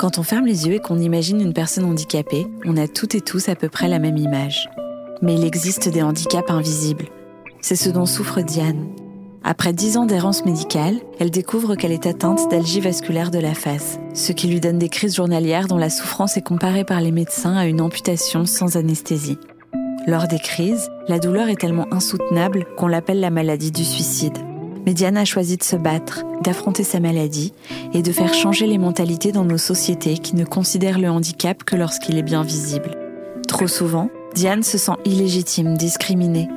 Quand on ferme les yeux et qu'on imagine une personne handicapée, on a toutes et tous à peu près la même image. Mais il existe des handicaps invisibles. C'est ce dont souffre Diane. Après dix ans d'errance médicale, elle découvre qu'elle est atteinte d'algie vasculaire de la face, ce qui lui donne des crises journalières dont la souffrance est comparée par les médecins à une amputation sans anesthésie. Lors des crises, la douleur est tellement insoutenable qu'on l'appelle la maladie du suicide. Mais Diane a choisi de se battre, d'affronter sa maladie et de faire changer les mentalités dans nos sociétés qui ne considèrent le handicap que lorsqu'il est bien visible. Trop souvent, Diane se sent illégitime, discriminée.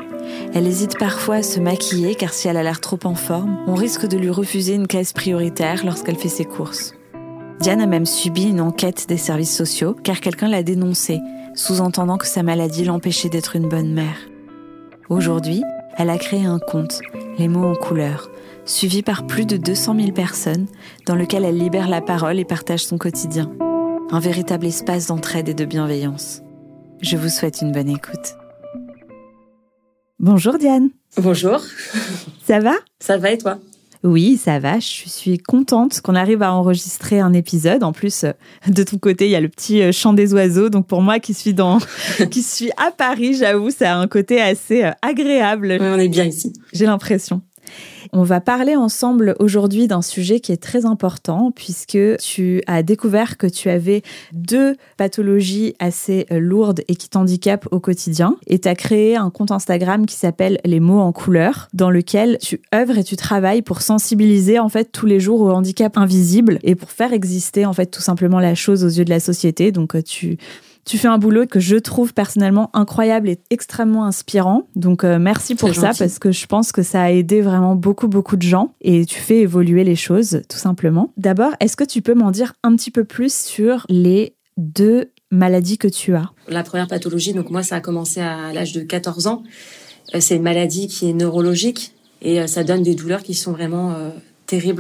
Elle hésite parfois à se maquiller car si elle a l'air trop en forme, on risque de lui refuser une classe prioritaire lorsqu'elle fait ses courses. Diane a même subi une enquête des services sociaux car quelqu'un l'a dénoncée, sous-entendant que sa maladie l'empêchait d'être une bonne mère. Aujourd'hui, elle a créé un compte, Les mots en couleur, suivi par plus de 200 000 personnes, dans lequel elle libère la parole et partage son quotidien. Un véritable espace d'entraide et de bienveillance. Je vous souhaite une bonne écoute. Bonjour Diane. Bonjour. Ça va? Ça va et toi? Oui, ça va. Je suis contente qu'on arrive à enregistrer un épisode. En plus, euh, de ton côté, il y a le petit euh, chant des oiseaux. Donc pour moi, qui suis dans, qui suis à Paris, j'avoue, ça a un côté assez euh, agréable. on est bien ici. J'ai l'impression. On va parler ensemble aujourd'hui d'un sujet qui est très important puisque tu as découvert que tu avais deux pathologies assez euh, lourdes et qui t'handicapent au quotidien et tu as créé un compte Instagram qui s'appelle Les mots en couleur dans lequel tu œuvres et tu travailles pour sensibiliser en fait tous les jours au handicap invisible et pour faire exister en fait tout simplement la chose aux yeux de la société. Donc euh, tu tu fais un boulot que je trouve personnellement incroyable et extrêmement inspirant. Donc euh, merci pour ça parce que je pense que ça a aidé vraiment beaucoup beaucoup de gens et tu fais évoluer les choses tout simplement. D'abord, est-ce que tu peux m'en dire un petit peu plus sur les deux maladies que tu as? La première pathologie, donc moi ça a commencé à l'âge de 14 ans. Euh, c'est une maladie qui est neurologique et euh, ça donne des douleurs qui sont vraiment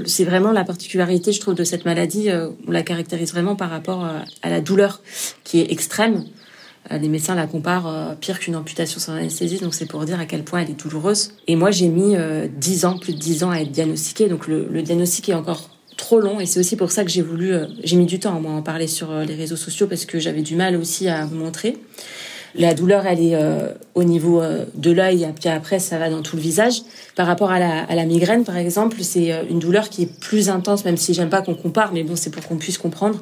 C'est vraiment la particularité, je trouve, de cette maladie. Euh, on la caractérise vraiment par rapport euh, à la douleur qui est extrême. Euh, les médecins la comparent pire qu'une amputation sans anesthésie, donc c'est pour dire à quel point elle est douloureuse. Et moi, j'ai mis 10 ans, plus de 10 ans à être diagnostiquée, donc le, le diagnostic est encore trop long et c'est aussi pour ça que j'ai voulu, j'ai mis du temps moi, à en parler sur les réseaux sociaux parce que j'avais du mal aussi à vous montrer. La douleur, elle est euh, au niveau euh, de l'œil, puis après, ça va dans tout le visage. Par rapport à la, à la migraine, par exemple, c'est euh, une douleur qui est plus intense, même si j'aime pas qu'on compare, mais bon, c'est pour qu'on puisse comprendre,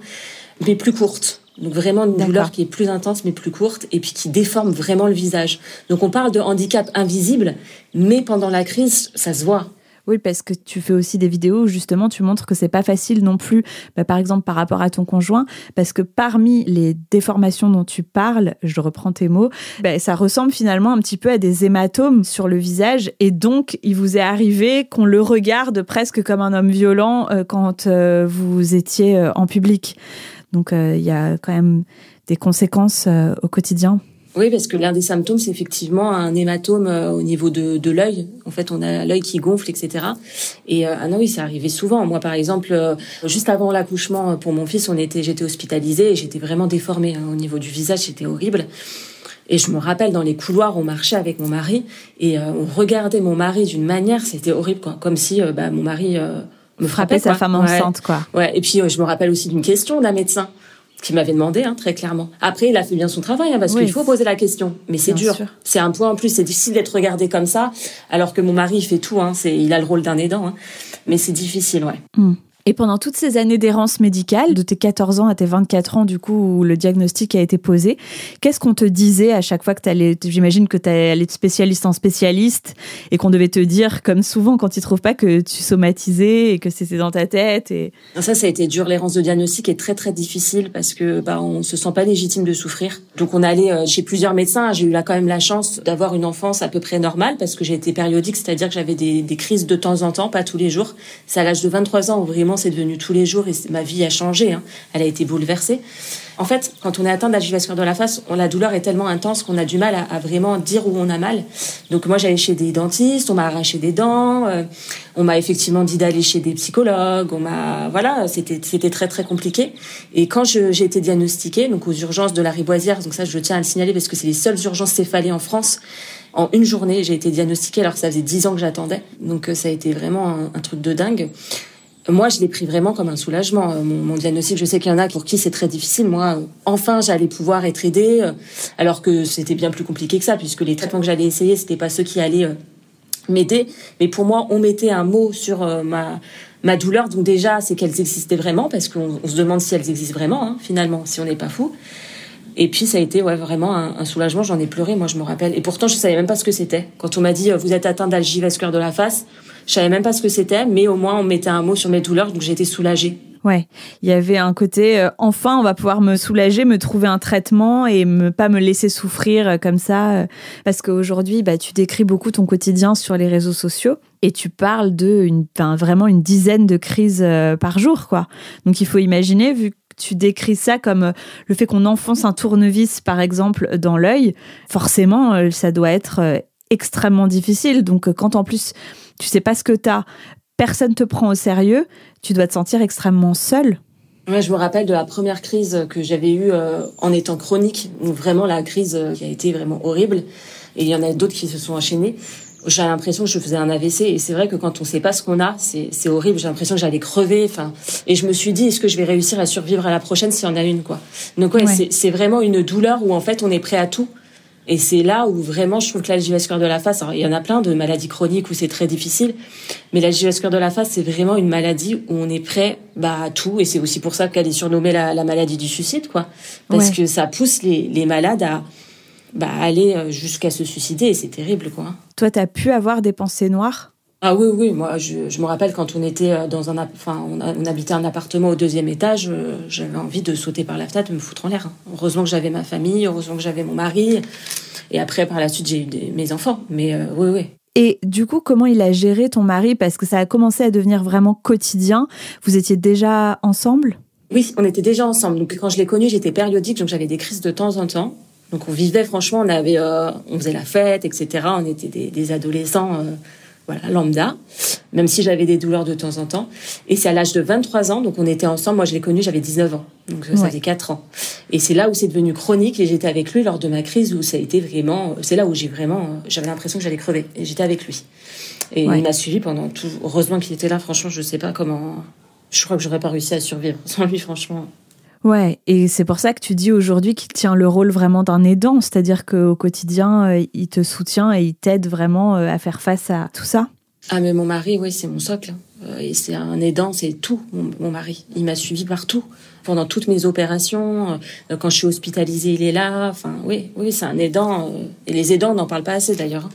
mais plus courte. Donc vraiment une douleur qui est plus intense mais plus courte et puis qui déforme vraiment le visage. Donc on parle de handicap invisible, mais pendant la crise, ça se voit. Oui, parce que tu fais aussi des vidéos où justement tu montres que c'est pas facile non plus, bah, par exemple par rapport à ton conjoint, parce que parmi les déformations dont tu parles, je reprends tes mots, bah, ça ressemble finalement un petit peu à des hématomes sur le visage, et donc il vous est arrivé qu'on le regarde presque comme un homme violent euh, quand euh, vous étiez euh, en public. Donc il y a quand même des conséquences au quotidien. Oui, parce que l'un des symptômes, c'est effectivement un hématome euh, au niveau de, de l'œil. En fait, on a l'œil qui gonfle, etc. Et euh, ah non, oui, c'est arrivé souvent. Moi, par exemple, euh, juste avant l'accouchement pour mon fils, on était, j'étais hospitalisée et j'étais vraiment déformée hein, au niveau du visage. C'était horrible. Et je me rappelle dans les couloirs, on marchait avec mon mari et on regardait mon mari d'une manière, c'était horrible, quoi. Comme si bah, mon mari me frappait, sa femme enceinte, quoi. Ouais. Et puis je me rappelle aussi d'une question d'un médecin qui m'avait demandé, hein, très clairement. Après, il a fait bien son travail, hein, parce qu'il faut poser la question. Mais c'est dur. C'est un point en plus. C'est difficile d'être regardé comme ça, alors que mon mari il fait tout. Hein, c'est, il a le rôle d'un aidant. Hein. Mais c'est difficile, ouais. Hmm. Et pendant toutes ces années d'errance médicale, de tes 14 ans à tes 24 ans, du coup, où le diagnostic a été posé, qu'est-ce qu'on te disait à chaque fois que tu allais, j'imagine que tu allais de spécialiste en spécialiste et qu'on devait te dire, comme souvent quand ils trouvent pas que tu somatisais et que c'était dans ta tête. Ça, ça a été dur. L'errance de diagnostic est très, très difficile parce que, bah, on se sent pas légitime de souffrir. Donc, on allait euh, chez plusieurs médecins. J'ai eu là quand même la chance d'avoir une enfance à peu près normale parce que j'ai été périodique, c'est-à-dire que j'avais des, des crises de temps en temps, pas tous les jours. C'est à l'âge de 23 ans où c'est devenu tous les jours et ma vie a changé. Hein. Elle a été bouleversée. En fait, quand on est atteint d'algie de la face, la douleur est tellement intense qu'on a du mal à, vraiment dire où on a mal. Donc moi, j'allais chez des dentistes, on m'a arraché des dents, euh, on m'a effectivement dit d'aller chez des psychologues, on m'a voilà, c'était c'était très très compliqué. Et quand j'ai été diagnostiquée, donc aux urgences de la Riboisière, donc ça je tiens à le signaler parce que c'est les seules urgences céphalées en France. En une journée, j'ai été diagnostiquée alors que ça faisait dix ans que j'attendais. Donc euh, ça a été vraiment un truc de dingue. Moi, je l'ai pris vraiment comme un soulagement. Euh, mon, diagnostic, je sais qu'il y en a pour qui c'est très difficile. Moi, euh, enfin, j'allais pouvoir être aidée, euh, alors que c'était bien plus compliqué que ça, puisque les traitements que j'allais essayer, c'était pas ceux qui allaient m'aider. Mais pour moi, on mettait un mot sur ma ma douleur. Donc déjà, c'est qu'elles existaient vraiment, parce qu'on se demande si elles existent vraiment, hein, finalement, si on n'est pas fou. Et puis ça a été ouais, vraiment un, soulagement. J'en ai pleuré, moi je me rappelle. Et pourtant je savais même pas ce que c'était. Quand on m'a dit vous êtes atteint d'algie vasculaire de la face, je savais même pas ce que c'était, mais au moins on mettait un mot sur mes douleurs, donc j'étais soulagée. Ouais, il y avait un côté euh, enfin on va pouvoir me soulager, me trouver un traitement et me pas me laisser souffrir euh, comme ça euh, parce qu'aujourd'hui bah tu décris beaucoup ton quotidien sur les réseaux sociaux et tu parles de une vraiment une dizaine de crises par jour quoi. Donc il faut imaginer vu que tu décris ça comme le fait qu'on enfonce un tournevis par exemple dans l'œil, forcément ça doit être extrêmement difficile. Donc quand en plus tu sais pas ce que tu as, personne te prend au sérieux, tu dois te sentir extrêmement seul. Moi, je me rappelle de la première crise que j'avais eue euh, en étant chronique, vraiment la crise euh, qui a été vraiment horrible. Et il y en a d'autres qui se sont enchaînées. J'ai l'impression que je faisais un AVC et c'est vrai que quand on sait pas ce qu'on a, c'est horrible. J'ai l'impression que j'allais crever. Enfin, et je me suis dit, est-ce que je vais réussir à survivre à la prochaine s'il y en a une, quoi? Donc ouais. c'est vraiment une douleur où en fait on est prêt à tout. Et c'est là où vraiment je trouve que l'algie vasculaire de la face, il y en a plein de maladies chroniques où c'est très difficile, mais l'algie vasculaire de la face, c'est vraiment une maladie où on est prêt bah, à tout, et c'est aussi pour ça qu'elle est surnommée la, maladie du suicide, quoi. Parce que ça pousse les, les malades à bah, aller euh, jusqu'à se suicider, et c'est terrible, quoi. Toi, tu as pu avoir des pensées noires? Ah oui, oui, moi je, je me rappelle quand on était euh, dans un, enfin on, on habitait un appartement au deuxième étage, euh, j'avais envie de sauter par la fenêtre, de me foutre en l'air. Hein. Heureusement que j'avais ma famille, heureusement que j'avais mon mari, et après par la suite j'ai eu mes enfants. Mais euh, oui, oui. Et du coup, comment il a géré ton mari? Parce que ça a commencé à devenir vraiment quotidien. Vous étiez déjà ensemble? Oui, on était déjà ensemble. Donc quand je l'ai connu, j'étais périodique, donc j'avais des crises de temps en temps. Donc on vivait franchement, on avait, on faisait la fête, etc. On était des, des adolescents voilà, lambda, même si j'avais des douleurs de temps en temps. Et c'est à l'âge de 23 ans, donc on était ensemble, moi je l'ai connu, j'avais 19 ans, donc ça fait 4 ans. Et c'est là où c'est devenu chronique et j'étais avec lui lors de ma crise où ça a été vraiment, c'est là où j'ai vraiment, j'avais l'impression que j'allais crever et j'étais avec lui. Et il m'a suivi pendant tout, heureusement qu'il était là, franchement je sais pas comment, je crois que j'aurais pas réussi à survivre sans lui franchement. Ouais, et c'est pour ça que tu dis aujourd'hui qu'il tient le rôle vraiment d'un aidant, c'est-à-dire qu'au quotidien, euh, il te soutient et il t'aide vraiment euh, à faire face à tout ça. Ah mais mon mari, oui, c'est mon socle. Euh, et c'est un aidant, c'est tout, mon, mari. Il m'a suivi partout, pendant toutes mes opérations. Quand je suis hospitalisée, il est là. Enfin, oui, oui, c'est un aidant. Et les aidants, n'en parlent pas assez d'ailleurs.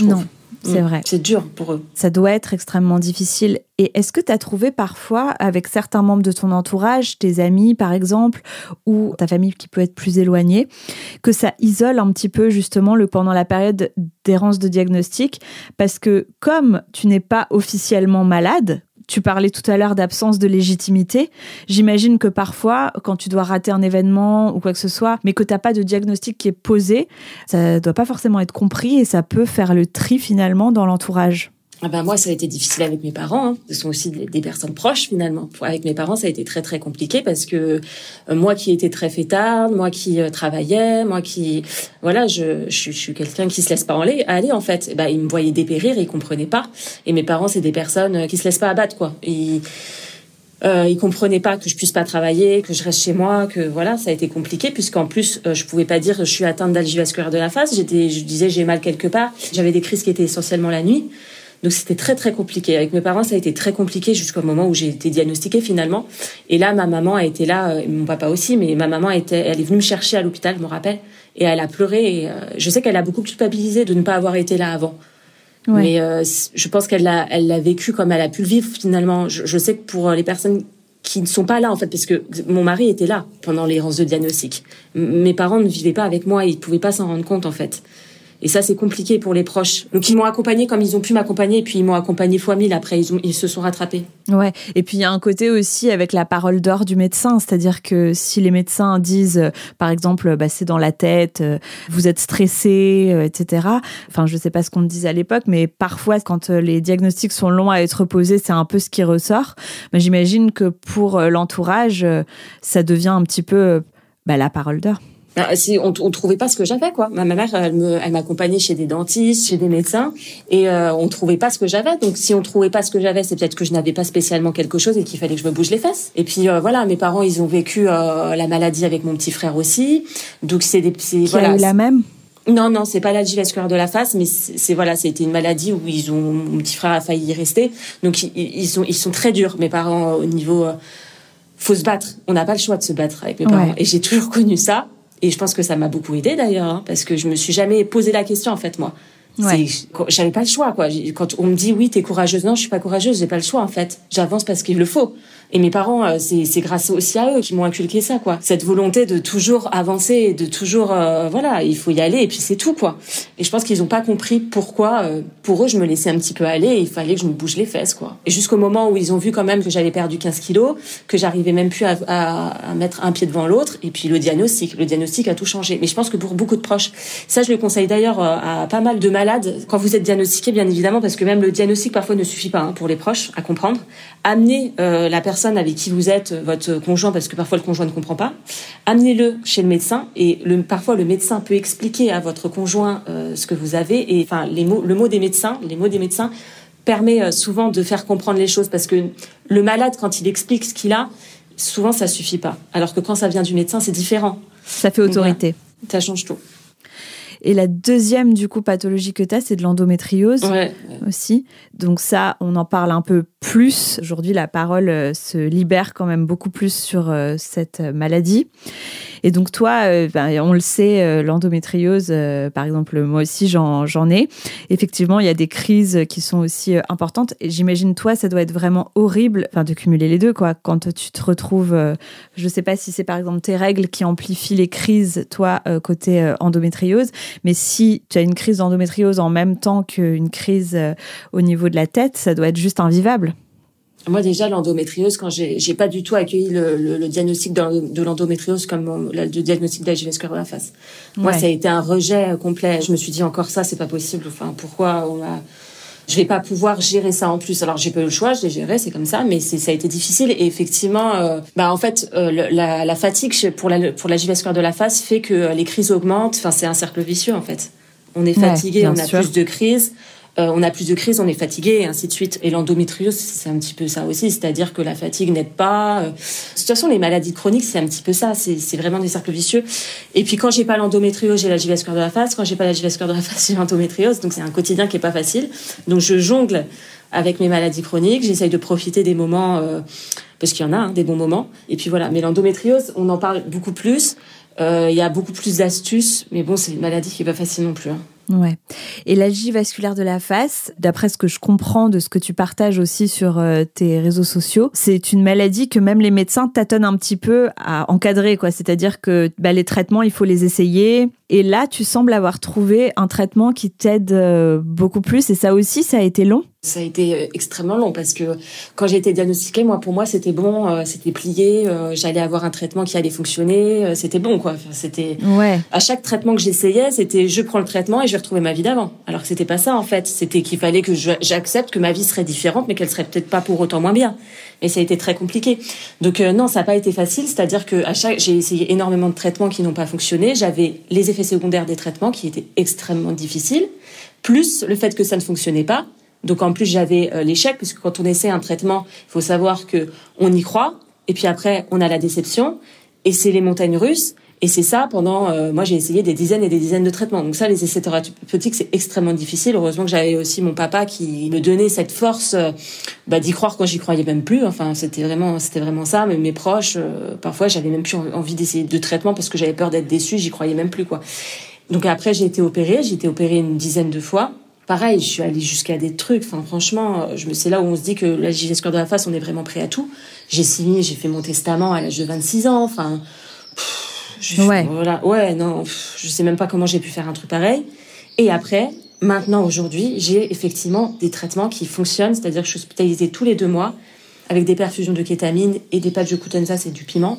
Hein, non. C'est mm. vrai. C'est dur pour eux. Ça doit être extrêmement difficile. Et est-ce que tu as trouvé parfois, avec certains membres de ton entourage, tes amis par exemple, ou ta famille qui peut être plus éloignée, que ça isole un petit peu justement le, pendant la période d'errance de diagnostic? Parce que comme tu n'es pas officiellement malade, tu parlais tout à l'heure d'absence de légitimité. J'imagine que parfois, quand tu dois rater un événement ou quoi que ce soit, mais que tu n'as pas de diagnostic qui est posé, ça ne doit pas forcément être compris et ça peut faire le tri finalement dans l'entourage. Ah ben moi, ça a été difficile avec mes parents. Hein. Ce sont aussi des, personnes proches finalement. Avec mes parents, ça a été très très compliqué parce que euh, moi qui étais très fêtarde, moi qui euh, travaillais, moi qui voilà, je, je, suis quelqu'un qui se laisse pas aller, aller en fait. Et ben ils me voyaient dépérir, et ils comprenaient pas. Et mes parents, c'est des personnes euh, qui se laissent pas abattre quoi. Ils, euh, ils comprenaient pas que je puisse pas travailler, que je reste chez moi, que voilà, ça a été compliqué puisqu'en plus je pouvais pas dire je suis atteinte d'algie vasculaire de la face. J'étais, je disais j'ai mal quelque part. J'avais des crises qui étaient essentiellement la nuit. Donc c'était très très compliqué. Avec mes parents, ça a été très compliqué jusqu'au moment où j'ai été diagnostiquée finalement. Et là, ma maman a été là, euh, mon papa aussi, mais ma maman était, elle est venue me chercher à l'hôpital, je me rappelle, et elle a pleuré. Et, euh, je sais qu'elle a beaucoup culpabilisé de ne pas avoir été là avant. Mais euh, je pense qu'elle l'a, elle l'a vécu comme elle a pu le vivre finalement. Je, je, sais que pour les personnes qui ne sont pas là en fait, parce que mon mari était là pendant les rangs de diagnostic. mes parents ne vivaient pas avec moi, ils pouvaient pas s'en rendre compte en fait. Et ça, c'est compliqué pour les proches. Donc, ils m'ont accompagné comme ils ont pu m'accompagner, et puis ils m'ont accompagné fois mille. Après, ils, se sont rattrapés. Ouais. Et puis, il y a un côté aussi avec la parole d'or du médecin. C'est-à-dire que si les médecins disent, euh, par exemple, bah, c'est dans la tête, euh, vous êtes stressé, euh, etc. Enfin, je sais pas ce qu'on disait à l'époque, mais parfois, quand les diagnostics sont longs à être posés, c'est un peu ce qui ressort. Mais j'imagine que pour l'entourage, ça devient un petit peu bah, la parole d'or. Bah, on, on trouvait pas ce que j'avais quoi. Ma, mère, elle me, elle m'accompagnait chez des dentistes, chez des médecins, et euh, on trouvait pas ce que j'avais. Donc si on trouvait pas ce que j'avais, c'est peut-être que je n'avais pas spécialement quelque chose et qu'il fallait que je me bouge les fesses. Et puis euh, voilà, mes parents, ils ont vécu euh, la maladie avec mon petit frère aussi. Donc c'est des, c'est voilà. la même? Non, non, c'est pas l'algie vasculaire de la face, mais c'est voilà, c'était une maladie où ils ont mon petit frère a failli y rester. Donc ils, ils sont ils sont très durs, mes parents au niveau faut se battre. On n'a pas le choix de se battre avec mes parents. Et j'ai toujours connu ça. Et je pense que ça m'a beaucoup aidé d'ailleurs, hein, parce que je me suis jamais posé la question en fait moi. Ouais. J'avais pas le choix quoi. Quand on me dit oui t'es courageuse, non je suis pas courageuse, j'ai pas le choix en fait. J'avance parce qu'il le faut. Et mes parents, euh, c'est grâce aussi à eux qui m'ont inculqué ça, quoi. Cette volonté de toujours avancer, de toujours, euh, voilà, il faut y aller et puis c'est tout, quoi. Et je pense qu'ils n'ont pas compris pourquoi, euh, pour eux, je me laissais un petit peu aller et il fallait que je me bouge les fesses, quoi. Et jusqu'au moment où ils ont vu quand même que j'avais perdu 15 kilos, que j'arrivais même plus à, à, mettre un pied devant l'autre, et puis le diagnostic, le diagnostic a tout changé. Mais je pense que pour beaucoup de proches, ça je le conseille d'ailleurs à pas mal de malades, quand vous êtes diagnostiqué, bien évidemment, parce que même le diagnostic parfois ne suffit pas hein, pour les proches à comprendre. Amener la personne avec qui vous êtes, votre conjoint, parce que parfois le conjoint ne comprend pas, amenez-le chez le médecin et le, parfois le médecin peut expliquer à votre conjoint euh, ce que vous avez et enfin les mots, le mot des médecins, les mots des médecins permet euh, souvent de faire comprendre les choses parce que le malade quand il explique ce qu'il a, souvent ça suffit pas. Alors que quand ça vient du médecin, c'est différent. Ça fait autorité. ça change tout. Et la deuxième, du coup, pathologie que tu as, c'est de l'endométriose aussi. Donc ça, on en parle un peu plus. Aujourd'hui, la parole euh, se libère quand même beaucoup plus sur euh, cette maladie. Et donc toi, euh, ben, on le sait, l'endométriose, par exemple, moi aussi, j'en ai. Effectivement, il y a des crises qui sont aussi importantes. Et j'imagine, toi, ça doit être vraiment horrible de cumuler les deux, quoi. Quand tu te retrouves, je ne sais pas si c'est par exemple tes règles qui amplifient les crises, toi, côté endométriose, mais si tu as une crise d'endométriose en même temps qu'une crise au niveau de la tête, ça doit être juste invivable. Moi déjà l'endométriose, quand j'ai j'ai pas du tout accueilli le, diagnostic de, l'endométriose comme le, diagnostic de de la face. Moi ça a été un rejet complet. Je me suis dit encore ça c'est pas possible. Enfin pourquoi on a je vais pas pouvoir gérer ça en plus. Alors j'ai pas eu le choix, je l'ai géré, c'est comme ça, mais ça a été difficile. Et effectivement, euh, bah en fait, euh, la, la, fatigue pour la pour la de la face fait que les crises augmentent. Enfin, c'est un cercle vicieux en fait. On est fatigué, on a plus de crises. Euh, on a plus de crises, on est fatigué, et ainsi de suite. Et l'endométriose, c'est un petit peu ça aussi, c'est-à-dire que la fatigue n'aide pas. Euh. De toute façon, les maladies chroniques, c'est un petit peu ça, c'est vraiment des cercles vicieux. Et puis quand j'ai pas l'endométriose, j'ai la vasculaire de la face. Quand j'ai pas la vasculaire de la face, j'ai l'endométriose. Donc c'est un quotidien qui est pas facile. Donc je jongle avec mes maladies chroniques, j'essaye de profiter des moments, euh, parce qu'il y en a, hein, des bons moments. Et puis voilà, mais l'endométriose, on en parle beaucoup plus. Il y a beaucoup plus d'astuces, mais bon, c'est une maladie qui est pas facile non plus. Hein. Ouais. Et l'algie vasculaire de la face, d'après ce que je comprends de ce que tu partages aussi sur euh, tes réseaux sociaux, c'est une maladie que même les médecins tâtonnent un petit peu à encadrer, quoi. C'est-à-dire que bah, les traitements, il faut les essayer. Et là, tu sembles avoir trouvé un traitement qui t'aide euh, beaucoup plus. Et ça aussi, ça a été long? Ça a été euh, extrêmement long parce que quand j'ai été diagnostiquée, moi pour moi c'était bon, euh, c'était plié, euh, j'allais avoir un traitement qui allait fonctionner, c'était bon quoi. c'était ouais. à chaque traitement que j'essayais, c'était je prends le traitement et je vais retrouver ma vie d'avant. Alors que c'était pas ça en fait, c'était qu'il fallait que j'accepte que ma vie serait différente, mais qu'elle serait peut-être pas pour autant moins bien. Et ça a été très compliqué. Donc non, ça n'a pas été facile, c'est-à-dire que à chaque j'ai essayé énormément de traitements qui n'ont pas fonctionné, j'avais les effets secondaires des traitements qui étaient extrêmement difficiles, plus le fait que ça ne fonctionnait pas donc en plus j'avais euh, l'échec puisque quand on essaie un traitement, il faut savoir que on y croit et puis après on a la déception et c'est les montagnes russes et c'est ça pendant euh, moi j'ai essayé des dizaines et des dizaines de traitements. Donc ça les essais thérapeutiques c'est extrêmement difficile. Heureusement que j'avais aussi mon papa qui me donnait cette force euh, bah, d'y croire quand j'y croyais même plus. Enfin c'était vraiment c'était vraiment ça. Mais mes proches parfois j'avais même plus envie d'essayer de traitement parce que j'avais peur d'être déçue. J'y croyais même plus quoi. Donc après j'ai été opérée. J'ai été opérée une dizaine de fois pareil, je suis allée jusqu'à des trucs. Enfin, franchement, je me, c'est là où on se dit que la gestion de la face, on est vraiment prêt à tout. J'ai signé, j'ai fait mon testament à l'âge de 26 ans. Enfin, ouais. voilà, ouais, non, je sais même pas comment j'ai pu faire un truc pareil. Et après, maintenant, aujourd'hui, j'ai effectivement des traitements qui fonctionnent, c'est-à-dire que je suis hospitalisée tous les deux mois avec des perfusions de kétamine et des patchs de Kutenza, c'est du piment.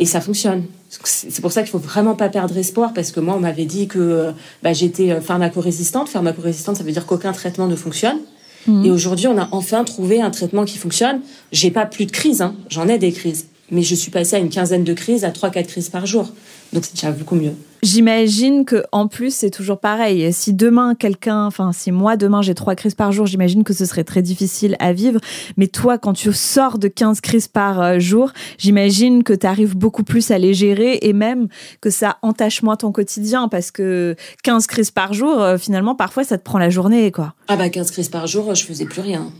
Et ça fonctionne. C'est pour ça qu'il faut vraiment pas perdre espoir parce que moi, on m'avait dit que bah, j'étais euh, pharmacorésistante. Pharmacorésistante, ça veut dire qu'aucun traitement ne fonctionne. Mhm. Et aujourd'hui, on a enfin trouvé un traitement qui fonctionne. J'ai pas plus de crise, hein. j'en ai des crises. mais je suis passée à une quinzaine de crises, à 3-4 crises par jour. Donc c'est déjà beaucoup mieux. J'imagine que en plus c'est toujours pareil. Si demain quelqu'un, enfin si moi demain j'ai trois crises par jour, j'imagine que ce serait très difficile à vivre. Mais toi, quand tu sors de 15 crises par euh, jour, j'imagine que tu arrives beaucoup plus à les gérer et même que ça entache moins ton quotidien parce que 15 crises par jour, euh, finalement parfois ça te prend la journée quoi. Ah bah 15 crises par jour, je faisais plus rien.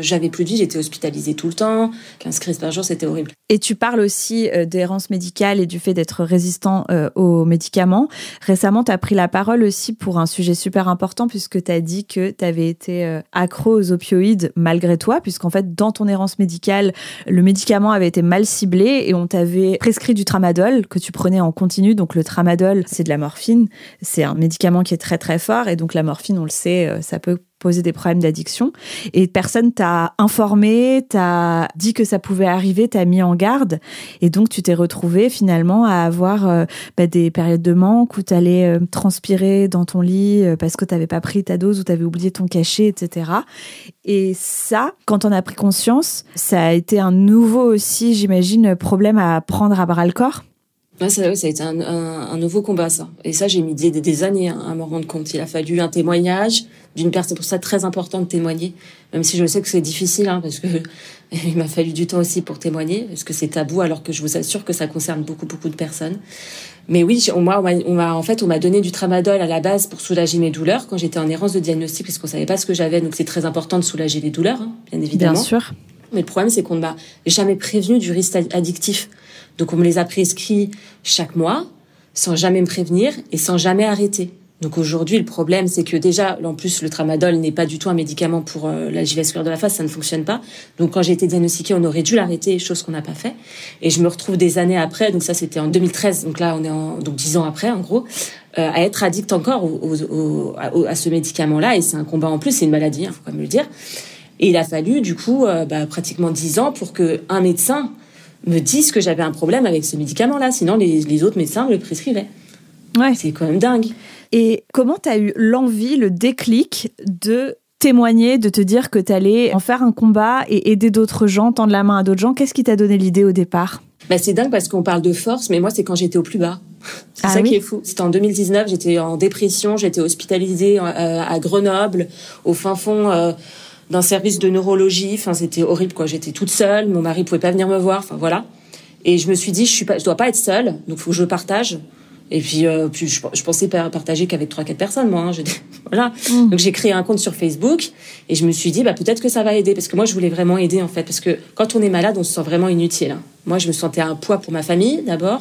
J'avais plus de vie, j'étais hospitalisée tout le temps. 15 crises par jour, c'était horrible. Et tu parles aussi euh, d'errance médicale et du fait d'être résistant euh, aux médicaments. Récemment, tu as pris la parole aussi pour un sujet super important puisque tu as dit que tu avais été euh, accro aux opioïdes malgré toi, puisqu'en fait, dans ton errance médicale, le médicament avait été mal ciblé et on t'avait prescrit du tramadol que tu prenais en continu. Donc le tramadol, c'est de la morphine. C'est un médicament qui est très très fort et donc la morphine, on le sait, ça peut poser des problèmes d'addiction et personne t'a informé, t'a dit que ça pouvait arriver, t'a mis en garde et donc tu t'es retrouvé finalement à avoir euh, bah, des périodes de manque où t'allais allais euh, transpirer dans ton lit euh, parce que t'avais pas pris ta dose ou t'avais oublié ton cachet, etc. Et ça, quand on a pris conscience, ça a été un nouveau aussi, j'imagine, problème à prendre à bras le corps. Ouais, ça, ça a été un, un, nouveau combat, ça. Et ça, j'ai mis des, des, années hein, à m'en rendre compte. Il a fallu un témoignage d'une personne. Pour ça, très important de témoigner, même si je sais que c'est difficile, hein, parce que il m'a fallu du temps aussi pour témoigner, parce que c'est tabou, alors que je vous assure que ça concerne beaucoup, beaucoup de personnes. Mais oui, on m'a, on m'a, en fait, on m'a donné du tramadol à la base pour soulager mes douleurs quand j'étais en errance de diagnostic, parce qu'on savait pas ce que j'avais. Donc, c'est très important de soulager les douleurs, hein, bien évidemment. Bien sûr. Mais le problème, c'est qu'on ne m'a jamais prévenu du risque addictif. Donc on me les a prescrits chaque mois, sans jamais me prévenir et sans jamais arrêter. Donc aujourd'hui, le problème, c'est que déjà, en plus, le tramadol n'est pas du tout un médicament pour euh, la vasculaire de la face, ça ne fonctionne pas. Donc quand j'ai été diagnostiquée, on aurait dû l'arrêter, chose qu'on n'a pas fait. Et je me retrouve des années après, donc ça c'était en 2013, donc là on est en donc dix ans après en gros, euh, à être addict encore au, à, ce médicament-là. Et c'est un combat en plus, c'est une maladie, il hein, faut quand même le dire. Et il a fallu du coup euh, bah, pratiquement dix ans pour que un médecin me disent que j'avais un problème avec ce médicament-là. Sinon, les, autres médecins me le prescrivaient. Ouais. C'est quand même dingue. Et comment tu as eu l'envie, le déclic de témoigner, de te dire que tu allais en faire un combat et aider d'autres gens, tendre la main à d'autres gens? Qu'est-ce qui t'a donné l'idée au départ? Bah, c'est dingue parce qu'on parle de force, mais moi, c'est quand j'étais au plus bas. C'est ah ça qui est fou. C'était en 2019, j'étais en dépression, j'étais hospitalisée euh, à Grenoble, au fin fond euh, d'un service de neurologie. Enfin, c'était horrible, quoi. J'étais toute seule. Mon mari pouvait pas venir me voir. Enfin, voilà. Et je me suis dit, je suis pas, je dois pas être seule. Donc, faut que je partage. Et puis, euh, puis je, je, pensais partager qu'avec trois quatre personnes, moi. Hein, voilà. Mm. Donc j'ai créé un compte sur Facebook et je me suis dit, bah peut-être que ça va aider parce que moi je voulais vraiment aider en fait parce que quand on est malade, on se sent vraiment inutile. Hein. Moi, je me sentais un poids pour ma famille d'abord,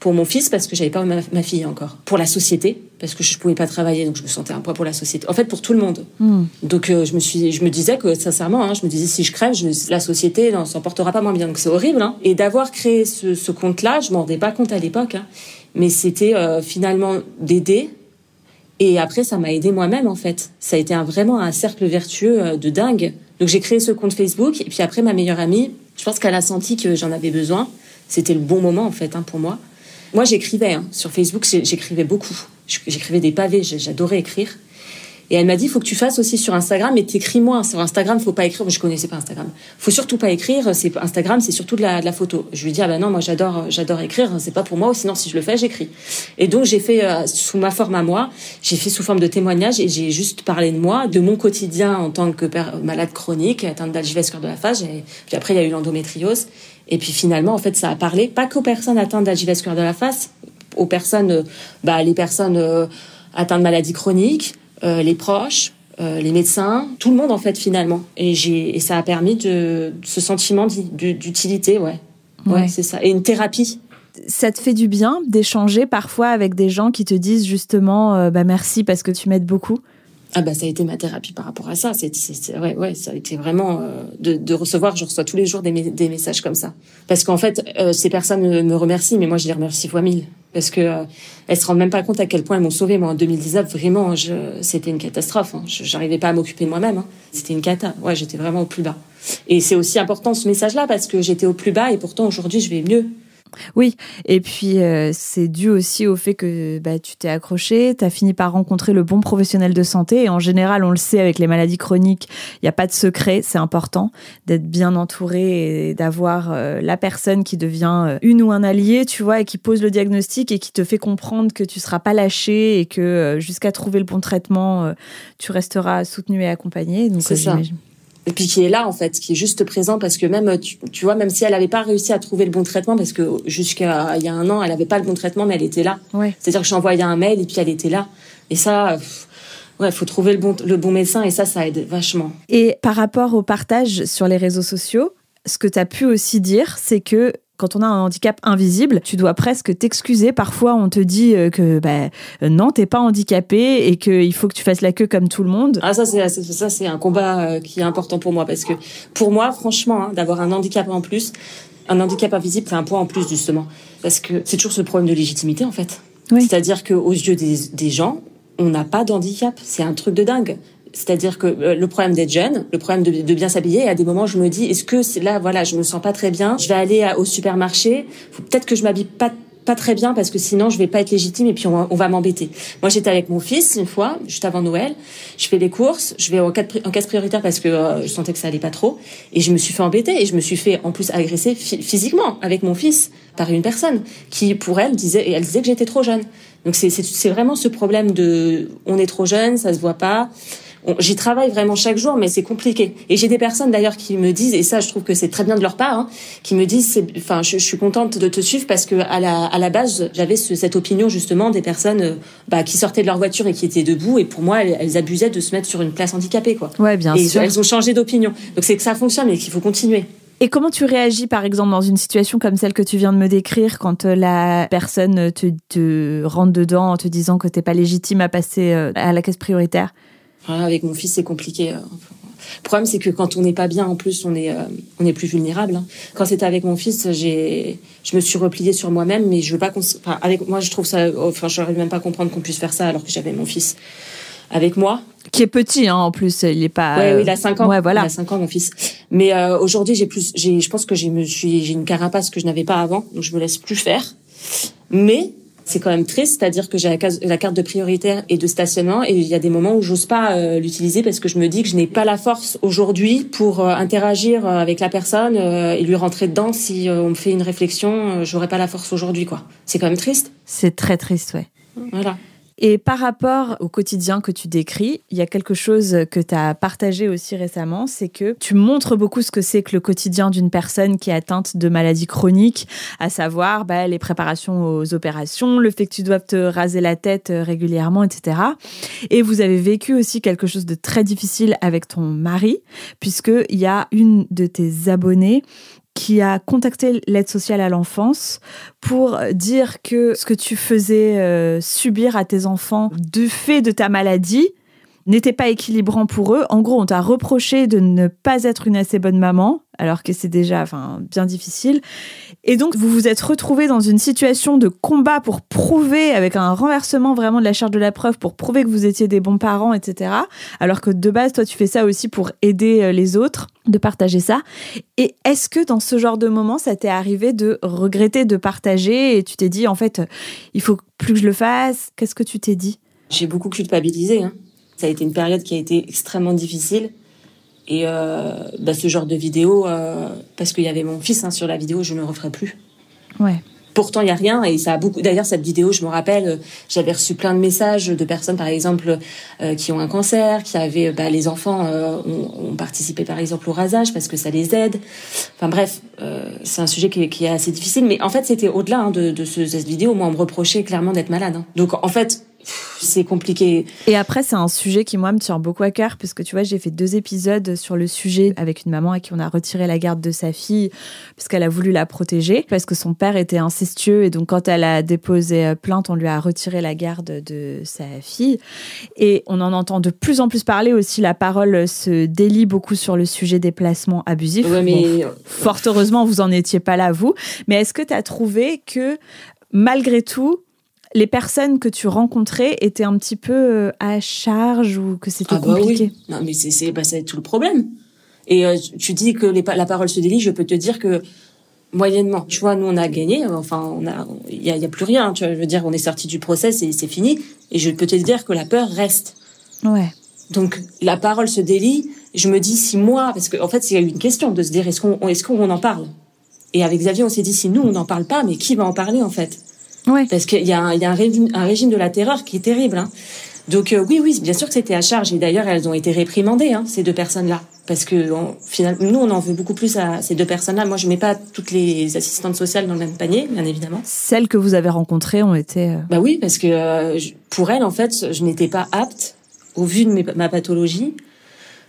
pour mon fils parce que j'avais pas ma, fille encore, pour la société parce que je pouvais pas travailler, donc je me sentais un poids pour la société. En fait, pour tout le monde. Mm. Donc euh, je me suis, je me disais que sincèrement, hein, je me disais si je crève, je, la société n'en s'en portera pas moins bien. Donc c'est horrible. Hein. Et d'avoir créé ce, ce compte-là, je m'en rendais pas compte à l'époque. Hein mais c'était euh, finalement d'aider. Et après, ça m'a aidé moi-même en fait. Ça a été un, vraiment un cercle vertueux euh, de dingue. Donc j'ai créé ce compte Facebook et puis après ma meilleure amie, je pense qu'elle a senti que j'en avais besoin. C'était le bon moment en fait pour moi. Moi j'écrivais hein. sur Facebook, j'écrivais beaucoup. J'écrivais des pavés, j'adorais écrire. Et elle m'a dit, il faut que tu fasses aussi sur Instagram et t'écris moins. Sur Instagram, faut pas écrire. Je connaissais pas Instagram. Faut surtout pas écrire. Instagram, c'est surtout de la, photo. Je lui dis, ah ben non, moi j'adore, j'adore écrire. C'est pas pour moi. Sinon, si je le fais, j'écris. Et donc, j'ai fait euh, sous ma forme à moi. J'ai fait sous forme de témoignage et j'ai juste parlé de moi, de mon quotidien en tant que malade chronique, atteinte d'algivescure de la phage. Et puis après, il y a eu l'endométriose. Et puis finalement, en fait, ça a parlé pas qu'aux personnes atteintes d'algivescure de la face, aux personnes, euh, bah, les personnes euh, atteintes de maladies chroniques, euh, les proches, euh, les médecins, tout le monde en fait finalement. Et j'ai et ça a permis de ce sentiment d'utilité, ouais, ouais, c'est ça. Et une thérapie. Ça te fait du bien d'échanger parfois avec des gens qui te disent justement euh, bah merci parce que tu m'aides beaucoup? Ah bah ça a été ma thérapie par rapport à ça. C'est, ouais, ouais, ça a été vraiment de, de, recevoir. Je reçois tous les jours des, des messages comme ça. Parce qu'en fait, ces personnes me remercient, mais moi je les remercie fois mille parce que euh, elles se rendent même pas compte à quel point elles m'ont sauvé. Moi, en 2019, vraiment, c'était une catastrophe. Hein. Je J'arrivais pas à m'occuper moi-même. Hein. C'était une cata. Ouais, j'étais vraiment au plus bas. Et c'est aussi important ce message-là parce que j'étais au plus bas et pourtant aujourd'hui, je vais mieux. Oui, et puis euh, c'est dû aussi au fait que bah, tu t'es accroché, tu as fini par rencontrer le bon professionnel de santé. Et en général, on le sait, avec les maladies chroniques, il n'y a pas de secret. C'est important d'être bien entouré et d'avoir euh, la personne qui devient euh, une ou un allié, tu vois, et qui pose le diagnostic et qui te fait comprendre que tu seras pas lâché et que jusqu'à trouver le bon traitement, tu resteras soutenu et accompagné. Donc, c'est ça et puis qui est là en fait, qui est juste présent parce que même tu, tu vois, même si elle n'avait pas réussi à trouver le bon traitement, parce que jusqu'à il y a un an, elle n'avait pas le bon traitement, mais elle était là. Ouais. C'est-à-dire que j'envoyais un mail et puis elle était là. Et ça, ouais, faut trouver le bon le bon médecin et ça, ça aide vachement. Et par rapport au partage sur les réseaux sociaux, ce que tu as pu aussi dire, c'est que quand on a un handicap invisible, tu dois presque t'excuser. Parfois, on te dit euh, que bah, euh, non, t'es pas handicapé et qu'il faut que tu fasses la queue comme tout le monde. Ah ça, c'est ça, c'est un combat euh, qui est important pour moi parce que pour moi, franchement, hein, d'avoir un handicap en plus, un handicap invisible, c'est un point en plus justement parce que c'est toujours ce problème de légitimité en fait. C'est-à-dire qu'aux yeux des, des gens, on n'a pas d'handicap. C'est un truc de dingue. C'est-à-dire que euh, le problème d'être jeune, le problème de, bien s'habiller, à des moments je me dis est-ce que là voilà je me sens pas très bien, je vais aller au supermarché, peut-être que je m'habille pas pas très bien parce que sinon je vais pas être légitime et puis on va, m'embêter. Moi j'étais avec mon fils une fois, juste avant Noël, je fais les courses, je vais en cas en prioritaire parce que euh, je sentais que ça allait pas trop et je me suis fait embêter et je me suis fait en plus agresser physiquement avec mon fils par une personne qui pour elle disait et elle disait que j'étais trop jeune. Donc c'est c'est vraiment ce problème de on est trop jeune, ça se voit pas j'y travaille vraiment chaque jour, mais c'est compliqué. Et j'ai des personnes d'ailleurs qui me disent, et ça, je trouve que c'est très bien de leur part, hein, qui me disent, enfin, je, suis contente de te suivre parce que à la, à la base, j'avais cette opinion justement des personnes euh, bah, qui sortaient de leur voiture et qui étaient debout, et pour moi, elles, abusaient de se mettre sur une place handicapée, quoi. Ouais, bien et sûr. Elles ont changé d'opinion. Donc c'est que ça fonctionne et qu'il faut continuer. Et comment tu réagis, par exemple, dans une situation comme celle que tu viens de me décrire, quand euh, la personne te, te rentre dedans en te disant que t'es pas légitime à passer euh, à la caisse prioritaire? Avec mon fils, c'est compliqué. Euh. Le problème, c'est que quand on n'est pas bien, en plus, on est, euh, on est plus vulnérable. Hein. Quand c'était avec mon fils, j'ai, je me suis repliée sur moi-même, mais je veux pas enfin, avec moi, je trouve ça, enfin, je n'arrive même pas à comprendre qu'on puisse faire ça alors que j'avais mon fils avec moi. Qui est petit, hein, en plus, il est pas. Ouais, oui, il a 5 ans. Ouais, voilà. Il a 5 ans, mon fils. Mais euh, aujourd'hui, j'ai plus, j'ai, je pense que j'ai, me suis, j'ai une carapace que je n'avais pas avant, donc je me laisse plus faire. Mais c'est quand même triste, c'est-à-dire que j'ai la, carte de prioritaire et de stationnement et il y a des moments où j'ose pas euh, l'utiliser parce que je me dis que je n'ai pas la force aujourd'hui pour euh, interagir euh, avec la personne et lui rentrer dedans si on me fait une réflexion, j'aurais pas la force aujourd'hui quoi. C'est quand même triste. C'est très triste, ouais. Voilà. Et par rapport au quotidien que tu décris, il y a quelque chose que tu as partagé aussi récemment, c'est que tu montres beaucoup ce que c'est que le quotidien d'une personne qui est atteinte de maladies chroniques, à savoir bah, les préparations aux opérations, le fait que tu dois te raser la tête euh, régulièrement, etc. Et vous avez vécu aussi quelque chose de très difficile avec ton mari, puisqu'il y a une de tes abonnées qui a contacté l'aide sociale à l'enfance pour dire que ce que tu faisais euh, subir à tes enfants du fait de ta maladie n'était pas équilibrant pour eux. En gros, on t'a reproché de ne pas être une assez bonne maman, alors que c'est déjà enfin, bien difficile. Et donc, vous vous êtes retrouvé dans une situation de combat pour prouver, avec un renversement vraiment de la charge de la preuve, pour prouver que vous étiez des bons parents, etc. Alors que de base, toi, tu fais ça aussi pour aider euh, les autres, de partager ça. Et est-ce que dans ce genre de moment, ça t'est arrivé de regretter de partager et tu t'es dit, en fait, il faut plus que je le fasse? Qu'est-ce que tu t'es dit? J'ai beaucoup culpabilisé. Hein. Ça a été une période qui a été extrêmement difficile. Et euh, bah, ce genre de vidéo, euh, parce qu'il y avait mon fils hein, sur la vidéo, je ne le referai plus. Ouais. Pourtant, il y a rien et ça a beaucoup. D'ailleurs, cette vidéo, je me rappelle, j'avais reçu plein de messages de personnes, par exemple, euh, qui ont un cancer, qui avaient, bah, les enfants ont, ont, participé, par exemple, au rasage parce que ça les aide. Enfin bref, c'est un sujet qui est, qui est, assez difficile. Mais en fait, c'était au-delà hein, de, de, ce, cette vidéo. Moi, on me reprochait clairement d'être malade. Hein. Donc, en fait, c'est compliqué. Et après, c'est un sujet qui, moi, me tient beaucoup à cœur, parce que tu vois, j'ai fait deux épisodes sur le sujet avec une maman à qui on a retiré la garde de sa fille, parce qu'elle a voulu la protéger, parce que son père était incestueux, et donc quand elle a déposé euh, plainte, on lui a retiré la garde de sa fille. Et on en entend de plus en plus parler aussi, la parole se délie beaucoup sur le sujet des placements abusifs. mais... fort heureusement, vous en étiez pas là, vous. Mais est-ce que tu as trouvé que, malgré tout, les personnes que tu rencontrais étaient un petit peu euh, à charge ou que c'était ah bah compliqué? Oui. Non, mais c'est bah, tout le problème. Et euh, tu dis que les, la parole se délie, je peux te dire que Moyennement. Tu vois, nous, on a gagné. Enfin, on a, il y a, plus rien. Tu vois, je veux dire, on est sorti du process et c'est fini. Et je peux te dire que la peur reste. Ouais. Donc, la parole se délie. Je me dis, si moi, parce qu'en en fait, c'est une question de se dire, est-ce qu'on, est-ce qu'on en parle? Et avec Xavier, on s'est dit, si nous, on n'en parle pas, mais qui va en parler, en fait? Ouais. Parce qu'il y a, un, y a un, régime, un régime de la terreur qui est terrible. Hein. Donc euh, oui, oui, bien sûr que c'était à charge. Et d'ailleurs, elles ont été réprimandées, hein, ces deux personnes-là. Parce que finalement, nous, on en veut beaucoup plus à ces deux personnes-là. Moi, je mets pas toutes les assistantes sociales dans le même panier, bien évidemment. Celles que vous avez rencontrées ont été... Euh, bah oui, parce que euh, pour elles, en fait, je n'étais pas apte, au vu de ma pathologie,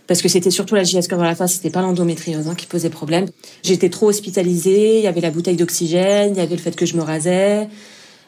parce que c'était surtout la JS dans la face, c'était pas l'endométriose hein, qui posait problème. J'étais trop hospitalisée, il y avait la bouteille d'oxygène, il y avait le fait que je me rasais,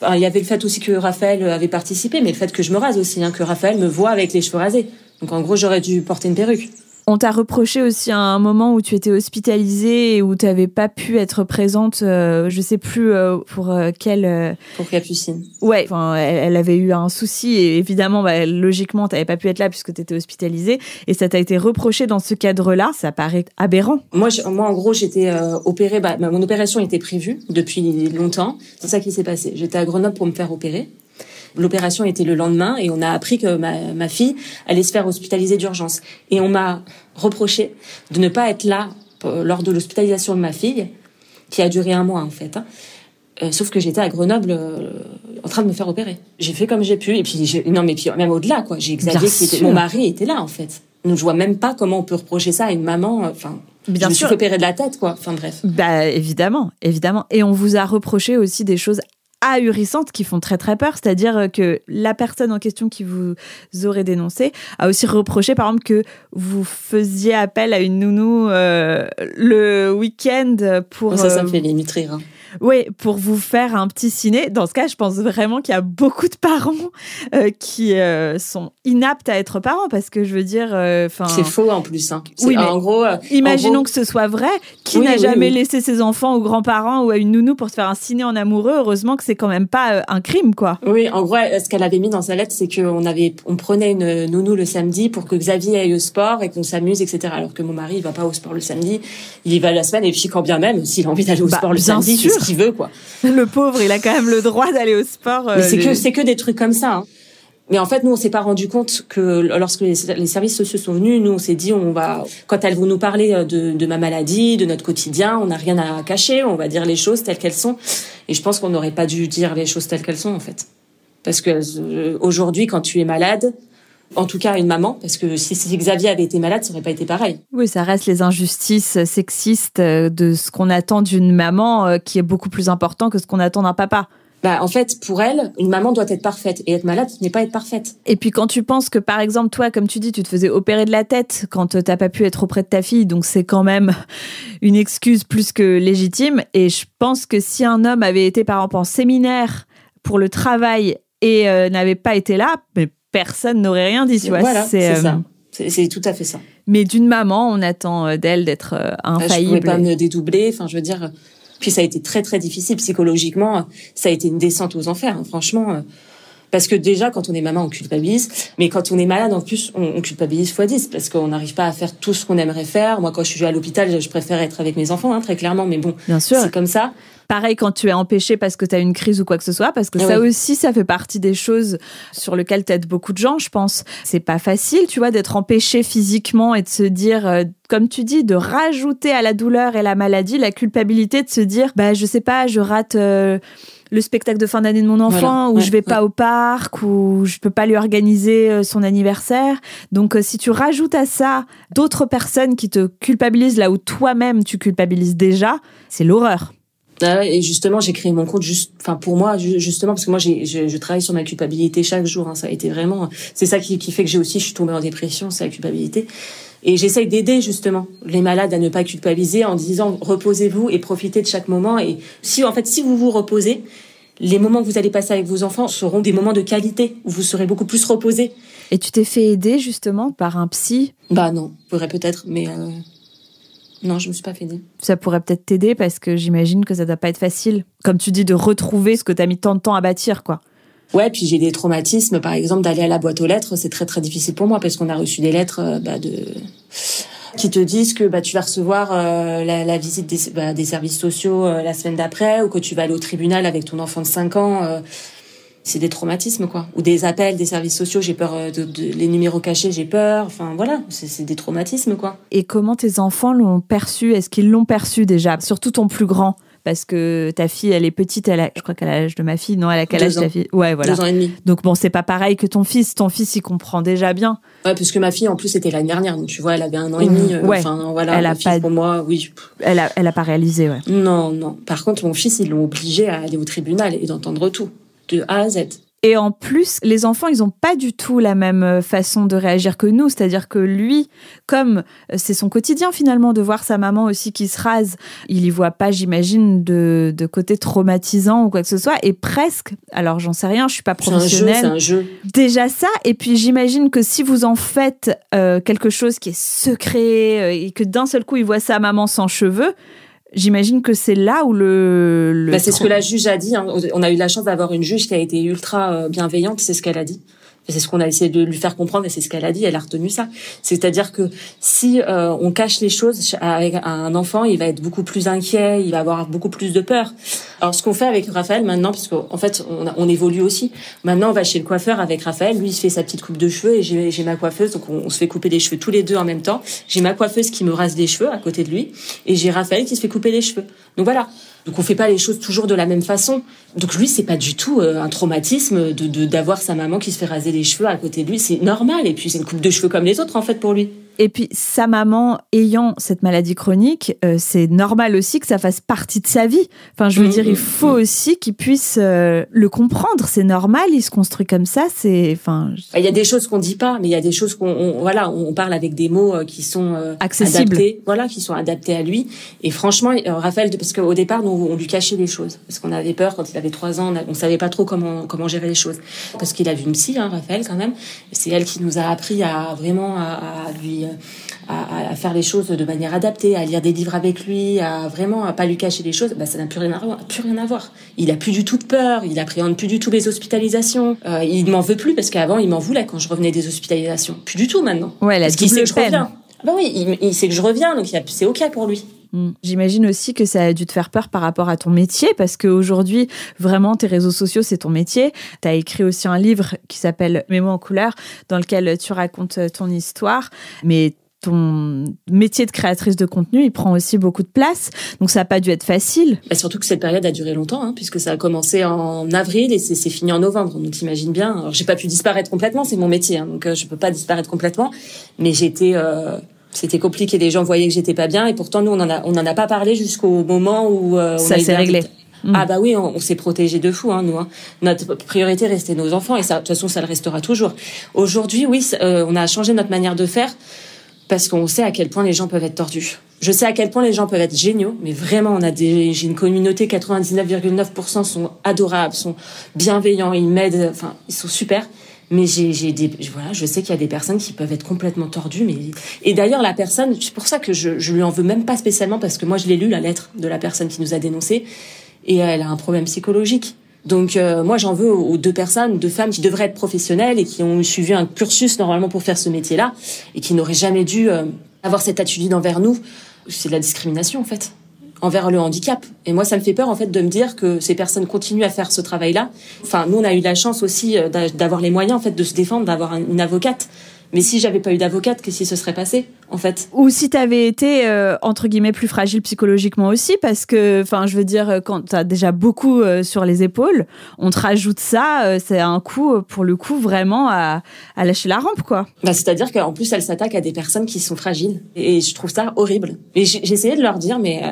il y avait le fait aussi que Raphaël avait participé, mais le fait que je me rase aussi, hein, que Raphaël me voit avec les cheveux rasés. Donc en gros, j'aurais dû porter une perruque. On t'a reproché aussi à un moment où tu étais hospitalisée et où tu n'avais pas pu être présente, euh, je sais plus euh, pour euh, quelle... Pour Capucine. Ouais, enfin, elle, avait eu un souci et évidemment, bah, logiquement, tu n'avais pas pu être là puisque tu étais hospitalisée et ça t'a été reproché dans ce cadre-là. Ça paraît aberrant. Moi, moi en gros, j'étais opérée, bah, mon opération était prévue depuis longtemps. C'est ça qui s'est passé. J'étais à Grenoble pour me faire opérer. L'opération était le lendemain et on a appris que ma, ma fille allait se faire hospitaliser d'urgence. Et on m'a reproché de ne pas être là euh, lors de l'hospitalisation de ma fille, qui a duré un mois en fait. Hein. Euh, sauf que j'étais à Grenoble euh, en train de me faire opérer. J'ai fait comme j'ai pu et puis non mais puis même au-delà quoi. J'ai Xavier qui était mon mari était là en fait. Donc je vois même pas comment on peut reprocher ça à une maman. Enfin. Bien je me sûr. suis opérée de la tête, quoi. Enfin bref. Bah évidemment, évidemment. Et on vous a reproché aussi des choses ahurissantes qui font très très peur, c'est-à-dire que la personne en question qui vous aurait dénoncé a aussi reproché par exemple que vous faisiez appel à une nounou euh, le week-end pour... ça, ça me euh, fait limite rire. Hein. Oui, pour vous faire un petit ciné. Dans ce cas, je pense vraiment qu'il y a beaucoup de parents euh, qui euh, sont inaptes à être parents parce que je veux dire, euh, enfin. c'est faux en plus. Hein. Oui, mais en gros. imaginons que ce soit vrai. Qui n'a jamais laissé ses enfants aux grands-parents ou à une nounou pour se faire un ciné en amoureux? Heureusement que c'est quand même pas un crime, quoi. Oui, en gros, ce qu'elle avait mis dans sa lettre, c'est qu'on avait, on prenait une nounou le samedi pour que Xavier aille au sport et qu'on s'amuse, etc. Alors que mon mari, il va pas au sport le samedi, il y va la semaine et puis quand bien même, s'il a envie d'aller au bah, sport le samedi, ce qu'il veut, quoi. Le pauvre, il a quand même le droit d'aller au sport. Euh, c'est que c'est que des trucs comme ça. Hein. Mais en fait, nous, on s'est pas rendu compte que lorsque les, services sociaux sont venus, nous, on s'est dit, on va, quand elles vont nous parler euh, de, ma maladie, de notre quotidien, on n'a rien à cacher, on va dire les choses telles qu'elles sont. Et je pense qu'on n'aurait pas dû dire les choses telles qu'elles sont, en fait. Parce que euh, aujourd'hui, quand tu es malade, en tout cas une maman, parce que si, Xavier avait été malade, ça n'aurait pas été pareil. Oui, ça reste les injustices sexistes de ce qu'on attend d'une maman euh, qui est beaucoup plus important que ce qu'on attend d'un papa. Bah, en fait, pour elle, une maman doit être parfaite. Et être malade, ce n'est pas être parfaite. Et puis quand tu penses que, par exemple, toi, comme tu dis, tu te faisais opérer de la tête quand tu t'as pas pu être auprès de ta fille, donc c'est quand même une excuse plus que légitime. Et je pense que si un homme avait été, par exemple, en séminaire pour le travail et euh, n'avait pas été là, mais personne n'aurait rien dit. Tu vois, voilà, c'est ça. Euh, c'est tout à fait ça. Mais d'une maman, on attend euh, d'elle d'être euh, infaillible. Je pouvais pas me dédoubler. Enfin, je veux dire. Puis ça a été très très difficile psychologiquement. Ça a été une descente aux enfers, hein, franchement. Parce que déjà, quand on est maman, on culpabilise. Mais quand on est malade, en plus, on, culpabilise fois 10 parce qu'on n'arrive pas à faire tout ce qu'on aimerait faire. Moi, quand je suis à l'hôpital, je préfère être avec mes enfants, hein, très clairement. Mais bon, c'est comme ça. Pareil quand tu es empêché parce que tu as une crise ou quoi que ce soit, parce que ah ça aussi, ça fait partie des choses sur lesquelles t'aides beaucoup de gens, je pense. C'est pas facile, tu vois, d'être empêché physiquement et de se dire, euh, comme tu dis, de rajouter à la douleur et la maladie la culpabilité de se dire, bah, je sais pas, je rate. Euh, le spectacle de fin d'année de mon enfant, ou je vais pas au parc, ou je peux pas lui organiser euh, son anniversaire. Donc, si tu rajoutes à ça d'autres personnes qui te culpabilisent là où toi-même tu culpabilises déjà, c'est l'horreur. Ah et justement, j'ai créé mon compte juste, enfin pour moi justement parce que moi j'ai, je, je, travaille sur ma culpabilité chaque jour. Hein, ça a été vraiment, c'est ça qui, qui fait que j'ai aussi, je suis tombée en dépression, c'est la culpabilité. Et j'essaye d'aider justement les malades à ne pas culpabiliser en disant reposez-vous et profitez de chaque moment. Et si en fait, si vous vous reposez, les moments que vous allez passer avec vos enfants seront des moments de qualité où vous serez beaucoup plus reposé. Et tu t'es fait aider justement par un psy? Bah non, pourrait peut-être, mais. Euh non, je me suis pas fait aider. Ça pourrait peut-être t'aider parce que j'imagine que ça doit pas être facile, comme tu dis, de retrouver ce que tu as mis tant de temps à bâtir, quoi. Ouais, puis j'ai des traumatismes, par exemple, d'aller à la boîte aux lettres, c'est très très difficile pour moi parce qu'on a reçu des lettres euh, bah, de qui te disent que bah tu vas recevoir euh, la, visite des, bah, des services sociaux euh, la semaine d'après ou que tu vas aller au tribunal avec ton enfant de 5 ans. Euh, c'est des traumatismes quoi ou des appels des services sociaux j'ai peur de, les numéros cachés j'ai peur enfin voilà c'est des traumatismes quoi et comment tes enfants l'ont perçu? Est-ce qu'ils l'ont perçu déjà? Surtout ton plus grand parce que ta fille, elle est petite, elle a, je crois qu'elle a l'âge de ma fille. Non, elle a quel âge ta fille? Ouais, voilà. Deux ans et demi. Donc bon, c'est pas pareil que ton fils. Ton fils, il comprend déjà bien. Ouais, puisque ma fille, en plus, c'était l'année dernière. Donc tu vois, elle avait un an et demi. Euh, ouais. Enfin, voilà. Elle a pas. Pour moi, oui. Elle a, elle a pas réalisé, ouais. Non, non. Par contre, mon fils, ils l'ont obligé à aller au tribunal et d'entendre tout, de A à Z. Et en plus, les enfants, ils n'ont pas du tout la même euh, façon de réagir que nous. C'est-à-dire que lui, comme euh, c'est son quotidien finalement de voir sa maman aussi qui se rase, il y voit pas, j'imagine, de, de côté traumatisant ou quoi que ce soit. Et presque, alors j'en sais rien, je suis pas professionnelle. C'est un jeu, Déjà ça. Et puis j'imagine que si vous en faites euh, quelque chose qui est secret et que d'un seul coup il voit sa maman sans cheveux, J'imagine que c'est là où le. Bah, c'est ce que la juge a dit. Hein. On a eu la chance d'avoir une juge qui a été ultra euh, bienveillante. C'est ce qu'elle a dit c'est ce qu'on a essayé de lui faire comprendre et c'est ce qu'elle a dit. Elle a retenu ça. C'est-à-dire que si euh, on cache les choses avec un enfant, il va être beaucoup plus inquiet, il va avoir beaucoup plus de peur. Alors ce qu'on fait avec Raphaël maintenant, parce qu'en fait on, on, évolue aussi. Maintenant on va chez le coiffeur avec Raphaël. Lui il se fait sa petite coupe de cheveux et j'ai ma coiffeuse. Donc on, se fait couper les cheveux tous les deux en même temps. J'ai ma coiffeuse qui me rase les cheveux à côté de lui et j'ai Raphaël qui se fait couper les cheveux. Donc voilà. Donc on fait pas les choses toujours de la même façon. Donc lui c'est pas du tout euh, un traumatisme de d'avoir sa maman qui se fait raser les cheveux à côté de lui, c'est normal et puis c'est une coupe de cheveux comme les autres en fait pour lui. Et puis sa maman ayant cette maladie chronique, euh, c'est normal aussi que ça fasse partie de sa vie. Enfin, je veux mm, dire, il mm, faut mm. aussi qu'il puisse euh, le comprendre. C'est normal, il se construit comme ça. C'est, enfin. Il y a des choses qu'on dit pas, mais il y a des choses qu'on, voilà, on parle avec des mots euh, qui sont accessibles, adaptés, voilà, qui sont adaptés à lui. Et franchement, Raphaël, parce qu'au départ, nous, on lui cachait les choses, parce qu'on avait peur quand il avait trois ans, on, savait pas trop comment comment gérer les choses, parce qu'il a vu une psy, hein, Raphaël, quand même. C'est elle qui nous a appris à vraiment à, à lui à, faire les choses de manière adaptée, à lire des livres avec lui, à vraiment à pas lui cacher les choses, bah, ça n'a plus rien à voir. Plus rien à voir. Il a plus du tout de peur, il appréhende plus du tout les hospitalisations. Euh, il m'en veut plus parce qu'avant il m'en voulait quand je revenais des hospitalisations. Plus du tout maintenant. Ouais, parce qu'il sait que je reviens. Ah bah oui, il, il, sait que je reviens, donc c'est ok pour lui. Mm. J'imagine aussi que ça a dû te faire peur par rapport à ton métier, parce qu'aujourd'hui, vraiment, tes réseaux sociaux, c'est ton métier. Tu as écrit aussi un livre qui s'appelle Mémo en couleur, dans lequel tu racontes ton histoire. Mais ton métier de créatrice de contenu, il prend aussi beaucoup de place. Donc ça n'a pas dû être facile. Bah surtout que cette période a duré longtemps, hein, puisque ça a commencé en avril et c'est fini en novembre. Donc t'imagines bien. Alors j'ai pas pu disparaître complètement, c'est mon métier, hein, donc euh, je peux pas disparaître complètement. Mais j'étais, euh, c'était compliqué. Les gens voyaient que j'étais pas bien et pourtant nous on en a, on en a pas parlé jusqu'au moment où euh, ça s'est réglé. Mm. Ah bah oui, on, s'est protégé de fou, hein, nous. Hein. Notre priorité restait nos enfants et ça, de toute façon, ça le restera toujours. Aujourd'hui, oui, on a changé notre manière de faire parce qu'on sait à quel point les gens peuvent être tordus. Je sais à quel point les gens peuvent être géniaux, mais vraiment, on a des, j'ai une communauté, 99,9% sont adorables, sont bienveillants, ils m'aident, enfin, ils sont super. Mais j'ai, des, voilà, je sais qu'il y a des personnes qui peuvent être complètement tordues, mais, et d'ailleurs, la personne, c'est pour ça que je, je lui en veux même pas spécialement parce que moi, je l'ai lu, la lettre de la personne qui nous a dénoncé, et elle a un problème psychologique. Donc euh, moi j'en veux aux deux personnes, deux femmes qui devraient être professionnelles et qui ont suivi un cursus normalement pour faire ce métier-là et qui n'auraient jamais dû euh, avoir cette attitude envers nous. C'est de la discrimination en fait envers le handicap. Et moi, ça me fait peur en fait de me dire que ces personnes continuent à faire ce travail-là. Enfin, nous, on a eu la chance aussi euh, d'avoir les moyens en fait de se défendre, d'avoir une avocate mais si j'avais pas eu d'avocate, qu'est-ce qui se serait passé, en fait? Ou si tu avais été, euh, entre guillemets, plus fragile psychologiquement aussi, parce que, enfin, je veux dire, quand tu as déjà beaucoup euh, sur les épaules, on te rajoute ça, euh, c'est un coup, pour le coup, vraiment à, à lâcher la rampe, quoi. Bah, C'est-à-dire qu'en plus, elle s'attaque à des personnes qui sont fragiles. Et je trouve ça horrible. Et j'ai essayé de leur dire, mais...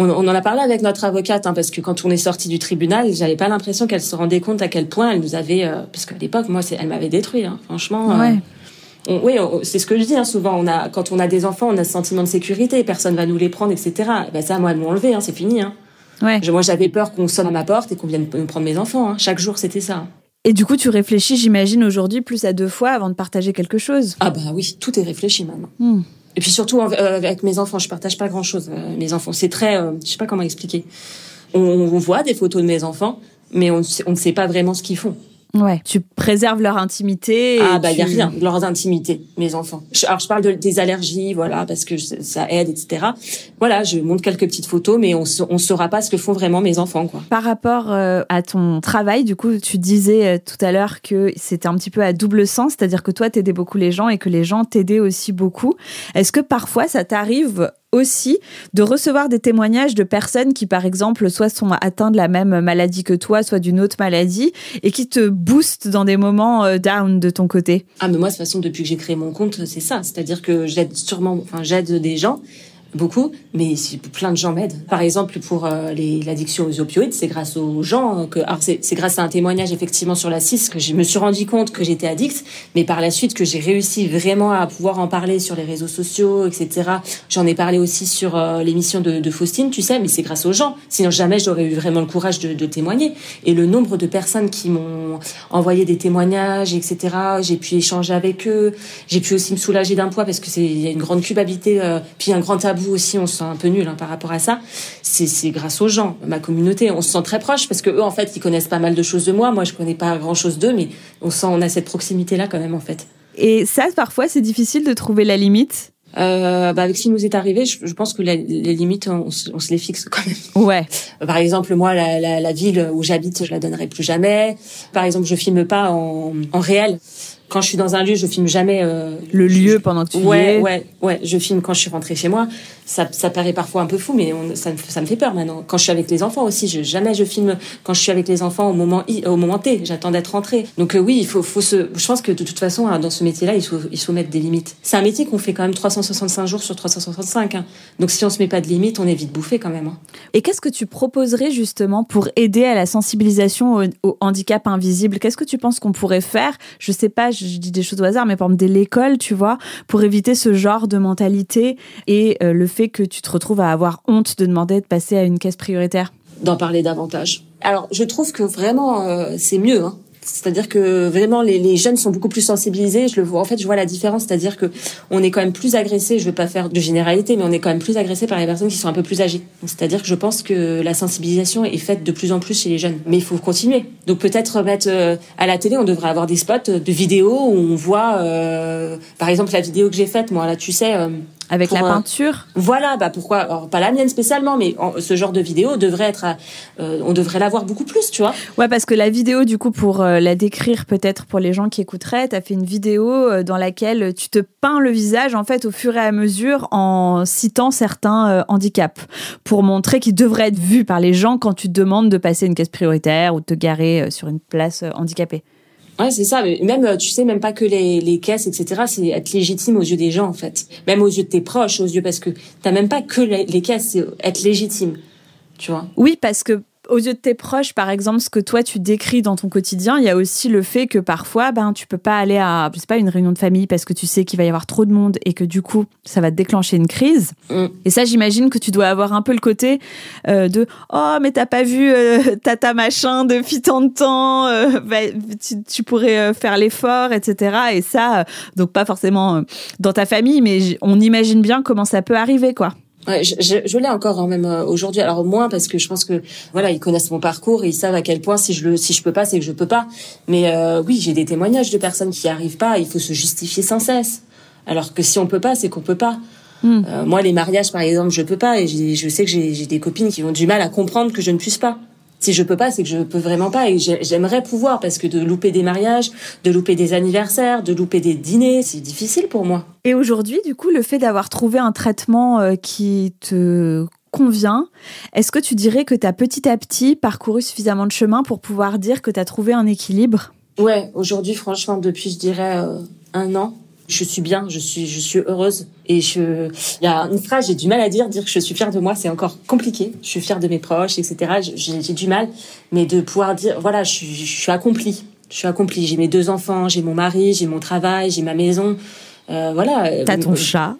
On, on, en a parlé avec notre avocate, hein, parce que quand on est sorti du tribunal, j'avais pas l'impression qu'elle se rendait compte à quel point elle nous avait, parce qu'à l'époque, moi, elle m'avait détruit, hein, franchement. Ouais oui, c'est ce que je dis hein, souvent. On a, quand on a des enfants, on a ce sentiment de sécurité. Personne va nous les prendre, etc. Et ben ça, moi, elles m'ont enlevé. Hein, c'est fini. Hein. Ouais. moi, j'avais peur qu'on sonne à ma porte et qu'on vienne me prendre mes enfants. Chaque jour, c'était ça. Et du coup, tu réfléchis, j'imagine, aujourd'hui plus à deux fois avant de partager quelque chose. Ah bah oui, tout est réfléchi maintenant. Hmm. Et puis surtout euh, avec mes enfants, je partage pas grand-chose. Euh, mes enfants, c'est très, euh, je sais pas comment expliquer. On, voit des photos de mes enfants, mais on, on ne sait pas vraiment ce qu'ils font. Ouais. Tu préserves leur intimité. ah bah il y a rien, leur intimité, mes enfants. Alors je parle de, des allergies, voilà, parce que ça aide, etc. Voilà, je montre quelques petites photos, mais on on saura pas ce que font vraiment mes enfants, quoi. Par rapport euh, à ton travail, du coup, tu disais euh, tout à l'heure que c'était un petit peu à double sens, c'est-à-dire que toi t'aidais beaucoup les gens et que les gens t'aidaient aussi beaucoup. Est-ce que parfois ça t'arrive aussi de recevoir des témoignages de personnes qui, par exemple, soit sont atteintes de la même maladie que toi, soit d'une autre maladie, et qui te boostent dans des moments euh, down de ton côté. Ah, mais moi, de toute façon, depuis que j'ai créé mon compte, c'est ça. C'est-à-dire que j'aide sûrement, enfin, j'aide des gens beaucoup, mais plein de gens m'aident. Par exemple, pour euh, l'addiction aux opioïdes, c'est grâce aux gens que, alors c'est grâce à un témoignage effectivement sur la 6 que je me suis rendu compte que j'étais addict, mais par la suite que j'ai réussi vraiment à pouvoir en parler sur les réseaux sociaux, etc. J'en ai parlé aussi sur euh, l'émission de, Faustine, tu sais, mais c'est grâce aux gens. Sinon jamais j'aurais eu vraiment le courage de, témoigner. Et le nombre de personnes qui m'ont envoyé des témoignages, etc. J'ai pu échanger avec eux. J'ai pu aussi me soulager d'un poids parce que c'est y a une grande culpabilité, euh, puis un grand tabou vous aussi, on se sent un peu nul hein, par rapport à ça. C'est grâce aux gens, ma communauté. On se sent très proche parce que eux, en fait, ils connaissent pas mal de choses de moi. Moi, je connais pas grand chose d'eux, mais on sent, on a cette proximité-là quand même, en fait. Et ça, parfois, c'est difficile de trouver la limite? Euh, bah avec ce qui nous est arrivé, je, pense que les limites, on, se les fixe quand même. Ouais. Par exemple, moi, la, la, la ville où j'habite, je la donnerai plus jamais. Par exemple, je filme pas en, en réel quand je suis dans un lieu, je filme jamais euh, le lieu pendant que tu ouais, y es. Ouais, ouais, je filme quand je suis rentrée chez moi. Ça, ça paraît parfois un peu fou, mais ça, ça me fait peur maintenant. Quand je suis avec les enfants aussi, je, jamais je filme quand je suis avec les enfants au moment I, au moment T. J'attends d'être rentrée. Donc euh, oui, il faut, faut se. Je pense que de toute façon, hein, dans ce métier-là, il faut, il faut mettre des limites. C'est un métier qu'on fait quand même 365 jours sur 365. Hein. Donc si on se met pas de limites, on est vite bouffé quand même. Hein. Et qu'est-ce que tu proposerais justement pour aider à la sensibilisation au, au handicap invisible? Qu'est-ce que tu penses qu'on pourrait faire? Je sais pas, je dis des choses au hasard mais par exemple dès l'école, tu vois, pour éviter ce genre de mentalité et euh, le fait que tu te retrouves à avoir honte de demander de passer à une caisse prioritaire? D'en parler davantage. Alors, je trouve que vraiment, euh, c'est mieux. Hein. C'est-à-dire que vraiment les, jeunes sont beaucoup plus sensibilisés. Je le vois. En fait, je vois la différence. C'est-à-dire que on est quand même plus agressé. Je veux pas faire de généralité, mais on est quand même plus agressé par les personnes qui sont un peu plus âgées. C'est-à-dire que je pense que la sensibilisation est faite de plus en plus chez les jeunes. Mais il faut continuer. Donc peut-être mettre euh, à la télé, on devrait avoir des spots de vidéos où on voit, euh, par exemple, la vidéo que j'ai faite. Moi là, tu sais. Euh, avec la peinture Voilà, bah pourquoi alors, Pas la mienne spécialement, mais ce genre de vidéo devrait être, euh, on devrait l'avoir beaucoup plus, tu vois. Ouais, parce que la vidéo, du coup, pour euh, la décrire peut-être pour les gens qui écouteraient, t'as fait une vidéo euh, dans laquelle tu te peins le visage en fait au fur et à mesure en citant certains handicaps pour montrer qu'ils devraient être vus par les gens quand tu te demandes de passer une caisse prioritaire ou de te garer sur une place handicapée. Ouais, c'est ça. Même, euh, tu sais, même pas que les, les caisses, etc. C'est être légitime aux yeux des gens, en fait. Même aux yeux de tes proches, aux yeux, parce que t'as même pas que les, les caisses, c'est être légitime. Tu vois? Oui, parce que aux yeux de tes proches, par exemple, ce que toi tu décris dans ton quotidien, il y a aussi le fait que parfois, ben, tu peux pas aller à, je sais pas, une réunion de famille parce que tu sais qu'il va y avoir trop de monde et que du coup, ça va te déclencher une crise. Mm. Et ça, j'imagine que tu dois avoir un peu le côté euh, de, oh, mais t'as pas vu euh, tata machin depuis tant de temps, euh, bah, tu, tu, pourrais faire l'effort, etc. Et ça, donc pas forcément dans ta famille, mais on imagine bien comment ça peut arriver, quoi. Ouais, je, je, je l'ai encore hein, même euh, aujourd'hui. Alors moins parce que je pense que voilà, ils connaissent mon parcours et ils savent à quel point si je le si je peux pas, c'est que je peux pas. Mais euh, oui, j'ai des témoignages de personnes qui arrivent pas. Il faut se justifier sans cesse. Alors que si on peut pas, c'est qu'on peut pas. Hmm. Euh, moi, les mariages, par exemple, je peux pas et je sais que j'ai des copines qui ont du mal à comprendre que je ne puisse pas si je peux pas, c'est que je peux vraiment pas. Et j'aimerais pouvoir parce que de louper des mariages, de louper des anniversaires, de louper des dîners, c'est difficile pour moi. Et aujourd'hui, du coup, le fait d'avoir trouvé un traitement euh, qui te convient, est-ce que tu dirais que tu as petit à petit parcouru suffisamment de chemin pour pouvoir dire que tu as trouvé un équilibre? Ouais, aujourd'hui, franchement, depuis, je dirais, euh, un an, je suis bien, je suis, je suis heureuse. Et je, il y a une phrase, j'ai du mal à dire, dire que je suis fière de moi, c'est encore compliqué. Je suis fière de mes proches, etc. J'ai du mal, mais de pouvoir dire, voilà, je je suis accomplie. Je suis accomplie. J'ai mes deux enfants, j'ai mon mari, j'ai mon travail, j'ai ma maison. Euh, voilà. T'as ton chat.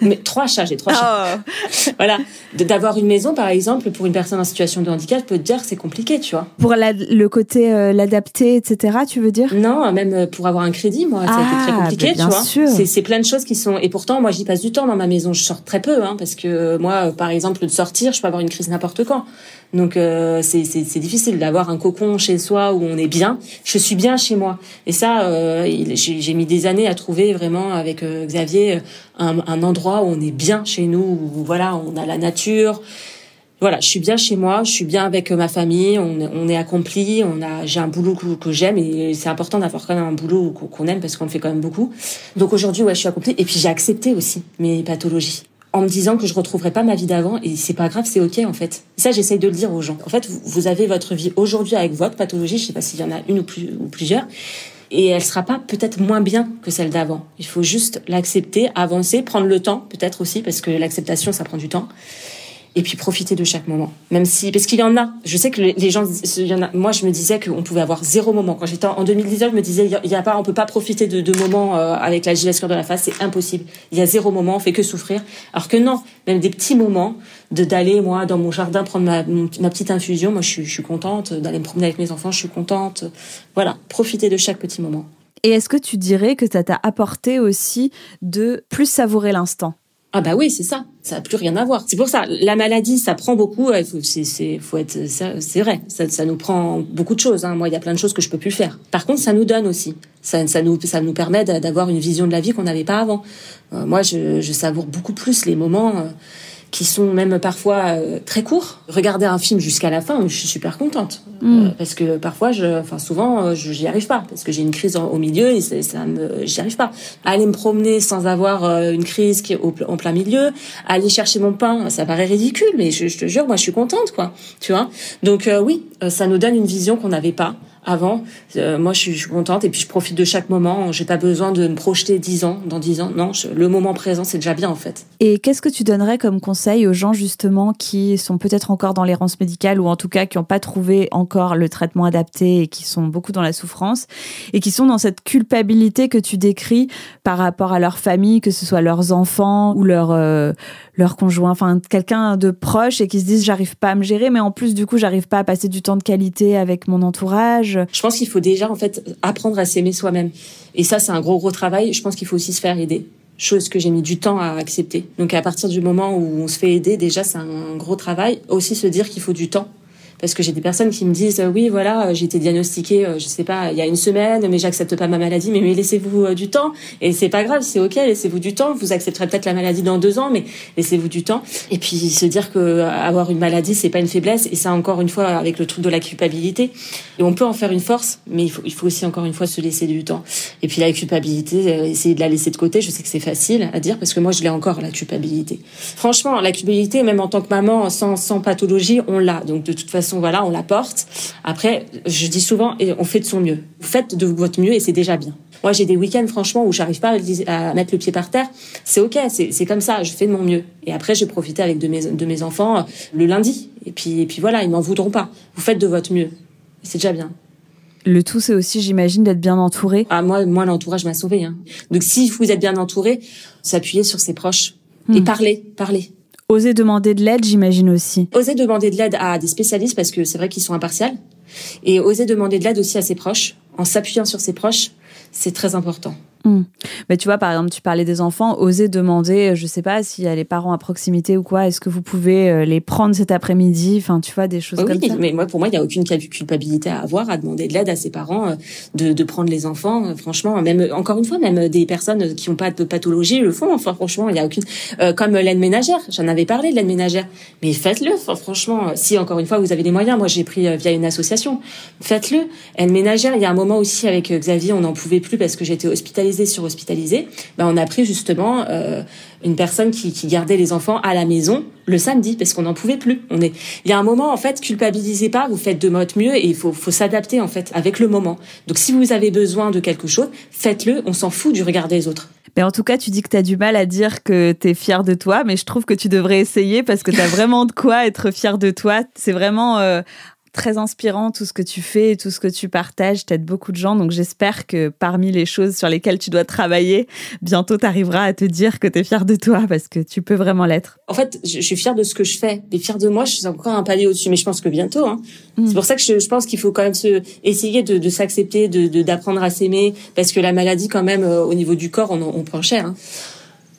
mais trois chats, j'ai trois chats. Oh. voilà. D'avoir une maison, par exemple, pour une personne en situation de handicap, peut te dire que c'est compliqué, tu vois. Pour le côté euh, l'adapter, etc., tu veux dire? Non, même pour avoir un crédit, moi, ça a été très ah, compliqué, tu vois. C'est plein de choses qui sont. Et pourtant, moi, j'y passe du temps dans ma maison. Je sors très peu, hein, parce que moi, par exemple, de sortir, je peux avoir une crise n'importe quand. Donc euh, c'est difficile d'avoir un cocon chez soi où on est bien. Je suis bien chez moi. Et ça, euh, j'ai mis des années à trouver vraiment avec euh, Xavier un, un, endroit où on est bien chez nous, où voilà, on a la nature. Voilà, je suis bien chez moi, je suis bien avec ma famille, on, on est accompli, on a, j'ai un boulot que, que j'aime et c'est important d'avoir quand même un boulot qu'on aime parce qu'on le fait quand même beaucoup. Donc aujourd'hui, ouais, je suis accomplie et puis j'ai accepté aussi mes pathologies en me disant que je retrouverai pas ma vie d'avant et c'est pas grave, c'est ok en fait. Ça, j'essaye de le dire aux gens. En fait, vous avez votre vie aujourd'hui avec votre pathologie, je sais pas s'il y en a une ou, plus, ou plusieurs, et elle sera pas peut-être moins bien que celle d'avant. Il faut juste l'accepter, avancer, prendre le temps peut-être aussi parce que l'acceptation ça prend du temps et puis profiter de chaque moment. Même si, parce qu'il y en a, je sais que les gens, moi je me disais qu'on pouvait avoir zéro moment. Quand j'étais en 2019, je me disais, il y a pas, on peut pas profiter de, de moments euh, avec la gilet de la face, c'est impossible. Il y a zéro moment, on fait que souffrir. Alors que non, même des petits moments de d'aller moi dans mon jardin prendre ma, ma petite infusion, moi je suis, je suis contente d'aller me promener avec mes enfants, je suis contente. Voilà, profiter de chaque petit moment. Et est-ce que tu dirais que ça t'a apporté aussi de plus savourer l'instant? Ah bah oui, c'est ça. Ça n'a plus rien à voir. C'est pour ça, la maladie, ça prend beaucoup. C'est, c'est, faut être, c'est vrai. Ça, ça, nous prend beaucoup de choses. Hein. Moi, il y a plein de choses que je peux plus faire. Par contre, ça nous donne aussi. Ça, ça nous, ça nous permet d'avoir une vision de la vie qu'on n'avait pas avant. Euh, moi, je, je, savoure beaucoup plus les moments. Euh, qui sont même parfois euh, très courts. Regarder un film jusqu'à la fin, je suis super contente mm. euh, parce que parfois, je, enfin souvent, euh, je j'y arrive pas parce que j'ai une crise au milieu et ça me, j'y arrive pas. Aller me promener sans avoir une crise qui est au, en plein milieu, aller chercher mon pain, ça paraît ridicule, mais je, je te jure, moi, je suis contente, quoi. Tu vois? Donc oui, ça nous donne une vision qu'on n'avait pas avant. Euh, moi, je suis, contente et puis je profite de chaque moment. J'ai pas besoin de me projeter dix ans, dans dix ans. Non, le moment présent, c'est déjà bien en fait. Et qu'est-ce que tu donnerais comme conseil aux gens justement qui sont peut-être encore dans l'errance médicale ou en tout cas qui n'ont pas trouvé encore le traitement adapté et qui sont beaucoup dans la souffrance et qui sont dans cette culpabilité que tu décris par rapport à leur famille, que ce soit leurs enfants ou leur euh, leur conjoint, enfin quelqu'un de proche et qui se disent j'arrive pas à me gérer, mais en plus du coup j'arrive pas à passer du temps de qualité avec mon entourage. Je pense qu'il faut déjà en fait apprendre à s'aimer soi-même. Et ça c'est un gros gros travail. Je pense qu'il faut aussi se faire aider chose que j'ai mis du temps à accepter. Donc à partir du moment où on se fait aider, déjà c'est un gros travail. Aussi se dire qu'il faut du temps parce que j'ai des personnes qui me disent oui voilà j'ai été diagnostiquée euh, je sais pas il y a une semaine mais j'accepte pas ma maladie. Mais, laissez-vous euh, du temps. Et c'est pas grave c'est ok laissez-vous du temps. Vous accepterez peut-être la maladie dans deux ans mais laissez-vous du temps. Et puis se dire que euh, avoir une maladie c'est pas une faiblesse. Et ça encore une fois avec le truc de la culpabilité. Et on peut en faire une force mais il faut il faut aussi encore une fois se laisser du temps. Et puis la culpabilité essayer de la laisser de côté. Je sais que c'est facile à dire parce que moi je l'ai encore la culpabilité. Franchement la culpabilité même en tant que maman sans sans pathologie on l'a. Donc de toute façon voilà, on la porte. Après, je dis souvent, on fait de son mieux. Vous faites de votre mieux et c'est déjà bien. Moi, j'ai des week-ends, franchement, où j'arrive pas à mettre le pied par terre. C'est ok, c'est comme ça. Je fais de mon mieux. Et après, j'ai profité avec de mes, de mes enfants euh, le lundi. Et puis, et puis voilà, ils m'en voudront pas. Vous faites de votre mieux. C'est déjà bien. Le tout, c'est aussi, j'imagine, d'être bien entouré. Ah, moi, moi, l'entourage m'a sauvé. Hein. Donc, si vous êtes bien entouré, s'appuyer sur ses proches et hmm. parler, parler. Oser demander de l'aide, j'imagine aussi. Oser demander de l'aide à des spécialistes parce que c'est vrai qu'ils sont impartials. Et oser demander de l'aide aussi à ses proches, en s'appuyant sur ses proches, c'est très important. Hmm. Mais tu vois, par exemple, tu parlais des enfants, oser demander, je sais pas s'il y a les parents à proximité ou quoi, est-ce que vous pouvez euh, les prendre cet après-midi? Enfin, tu vois, des choses comme ça. mais moi, pour moi, il n'y a aucune culpabilité à avoir à demander de l'aide à ses parents, euh, de, de prendre les enfants. Euh, franchement, même encore une fois, même des personnes qui n'ont pas de pathologie le font. Enfin, franchement, il y a aucune. comme l'aide ménagère, j'en avais parlé de l'aide ménagère, mais faites-le. Enfin, franchement, si encore une fois vous avez les moyens, moi j'ai pris via une association, faites-le. Aide ménagère, il y a un moment aussi avec Xavier, on n'en pouvait plus parce que j'étais hospitalisée sur hospitalisé, ben on a pris justement euh, une personne qui, qui, gardait les enfants à la maison le samedi parce qu'on n'en pouvait plus. On est, il y a un moment en fait, culpabilisez pas, vous faites de votre mieux et il faut, faut s'adapter en fait avec le moment. Donc si vous avez besoin de quelque chose, faites-le. On s'en fout du regard des autres. Mais en tout cas, tu dis que tu as du mal à dire que tu es fier de toi, mais je trouve que tu devrais essayer parce que tu as vraiment de quoi être fier de toi. C'est vraiment euh, très inspirant tout ce que tu fais, tout ce que tu partages, t'aides beaucoup de gens. Donc j'espère que parmi les choses sur lesquelles tu dois travailler, bientôt tu arriveras à te dire que tu es fier de toi parce que tu peux vraiment l'être. En fait, je suis fière de ce que je fais, mais fière de moi, je suis encore un palier au-dessus. Mais je pense que bientôt. Hein. Mm. C'est pour ça que je, pense qu'il faut quand même se, essayer de, s'accepter, de d'apprendre à s'aimer, parce que la maladie, quand même, euh, au niveau du corps, on, on prend cher. Hein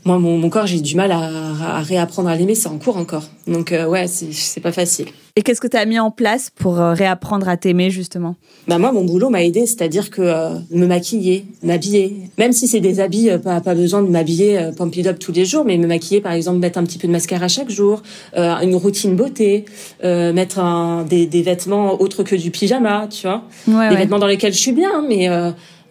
moi, mon, corps, j'ai du mal à, réapprendre à l'aimer, c'est en cours encore. Donc, euh, ouais, c'est pas facile. Et qu'est-ce que tu as mis en place pour euh, réapprendre à t'aimer, justement? Bah moi, mon boulot m'a aidé, c'est-à-dire que euh, me maquiller, m'habiller, même si c'est des habits, pas, pas besoin de m'habiller euh, up tous les jours, mais me maquiller, par exemple, mettre un petit peu de mascara chaque jour, une routine beauté, mettre un, des, des, vêtements autres que du pyjama, tu vois, ouais, des vêtements dans lesquels je suis bien, mais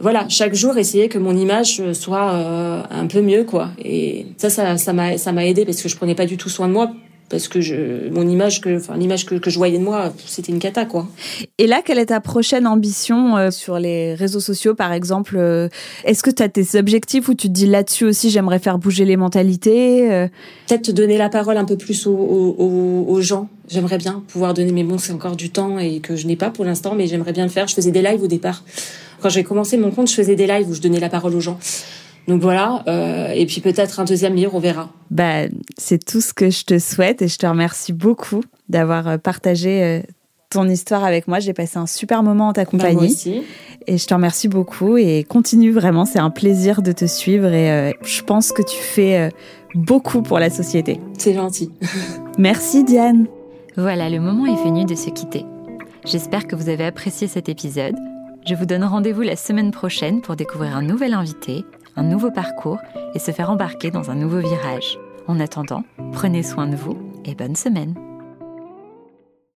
voilà, chaque jour essayer que mon image soit euh, un peu mieux quoi. Et ça ça ça m'a ça m'a aidé parce que je prenais pas du tout soin de moi parce que je mon image que enfin l'image que, que je voyais de moi, c'était une cata quoi. Et là, quelle est ta prochaine ambition euh, sur les réseaux sociaux par exemple euh, Est-ce que tu as tes objectifs où tu te dis là-dessus aussi j'aimerais faire bouger les mentalités Peut-être te donner la parole un peu plus aux, aux, aux gens. J'aimerais bien pouvoir donner mes bons, c'est encore du temps et que je n'ai pas pour l'instant, mais j'aimerais bien le faire. Je faisais des lives au départ quand j'ai commencé mon compte, je faisais des lives où je donnais la parole aux gens. Donc voilà, euh, et puis peut-être un deuxième livre, on verra. Bah, c'est tout ce que je te souhaite et je te remercie beaucoup d'avoir euh, partagé euh, ton histoire avec moi. J'ai passé un super moment en ta bah, compagnie. moi aussi. Et je te remercie beaucoup et continue vraiment, c'est un plaisir de te suivre et je pense que tu fais beaucoup pour la société. C'est gentil. Merci Diane. Voilà, le moment est venu de se quitter. J'espère que vous avez apprécié cet épisode. Je vous donne rendez-vous la semaine prochaine pour découvrir un nouvel invité, un nouveau parcours et se faire embarquer dans un nouveau virage. En attendant, prenez soin de vous et bonne semaine.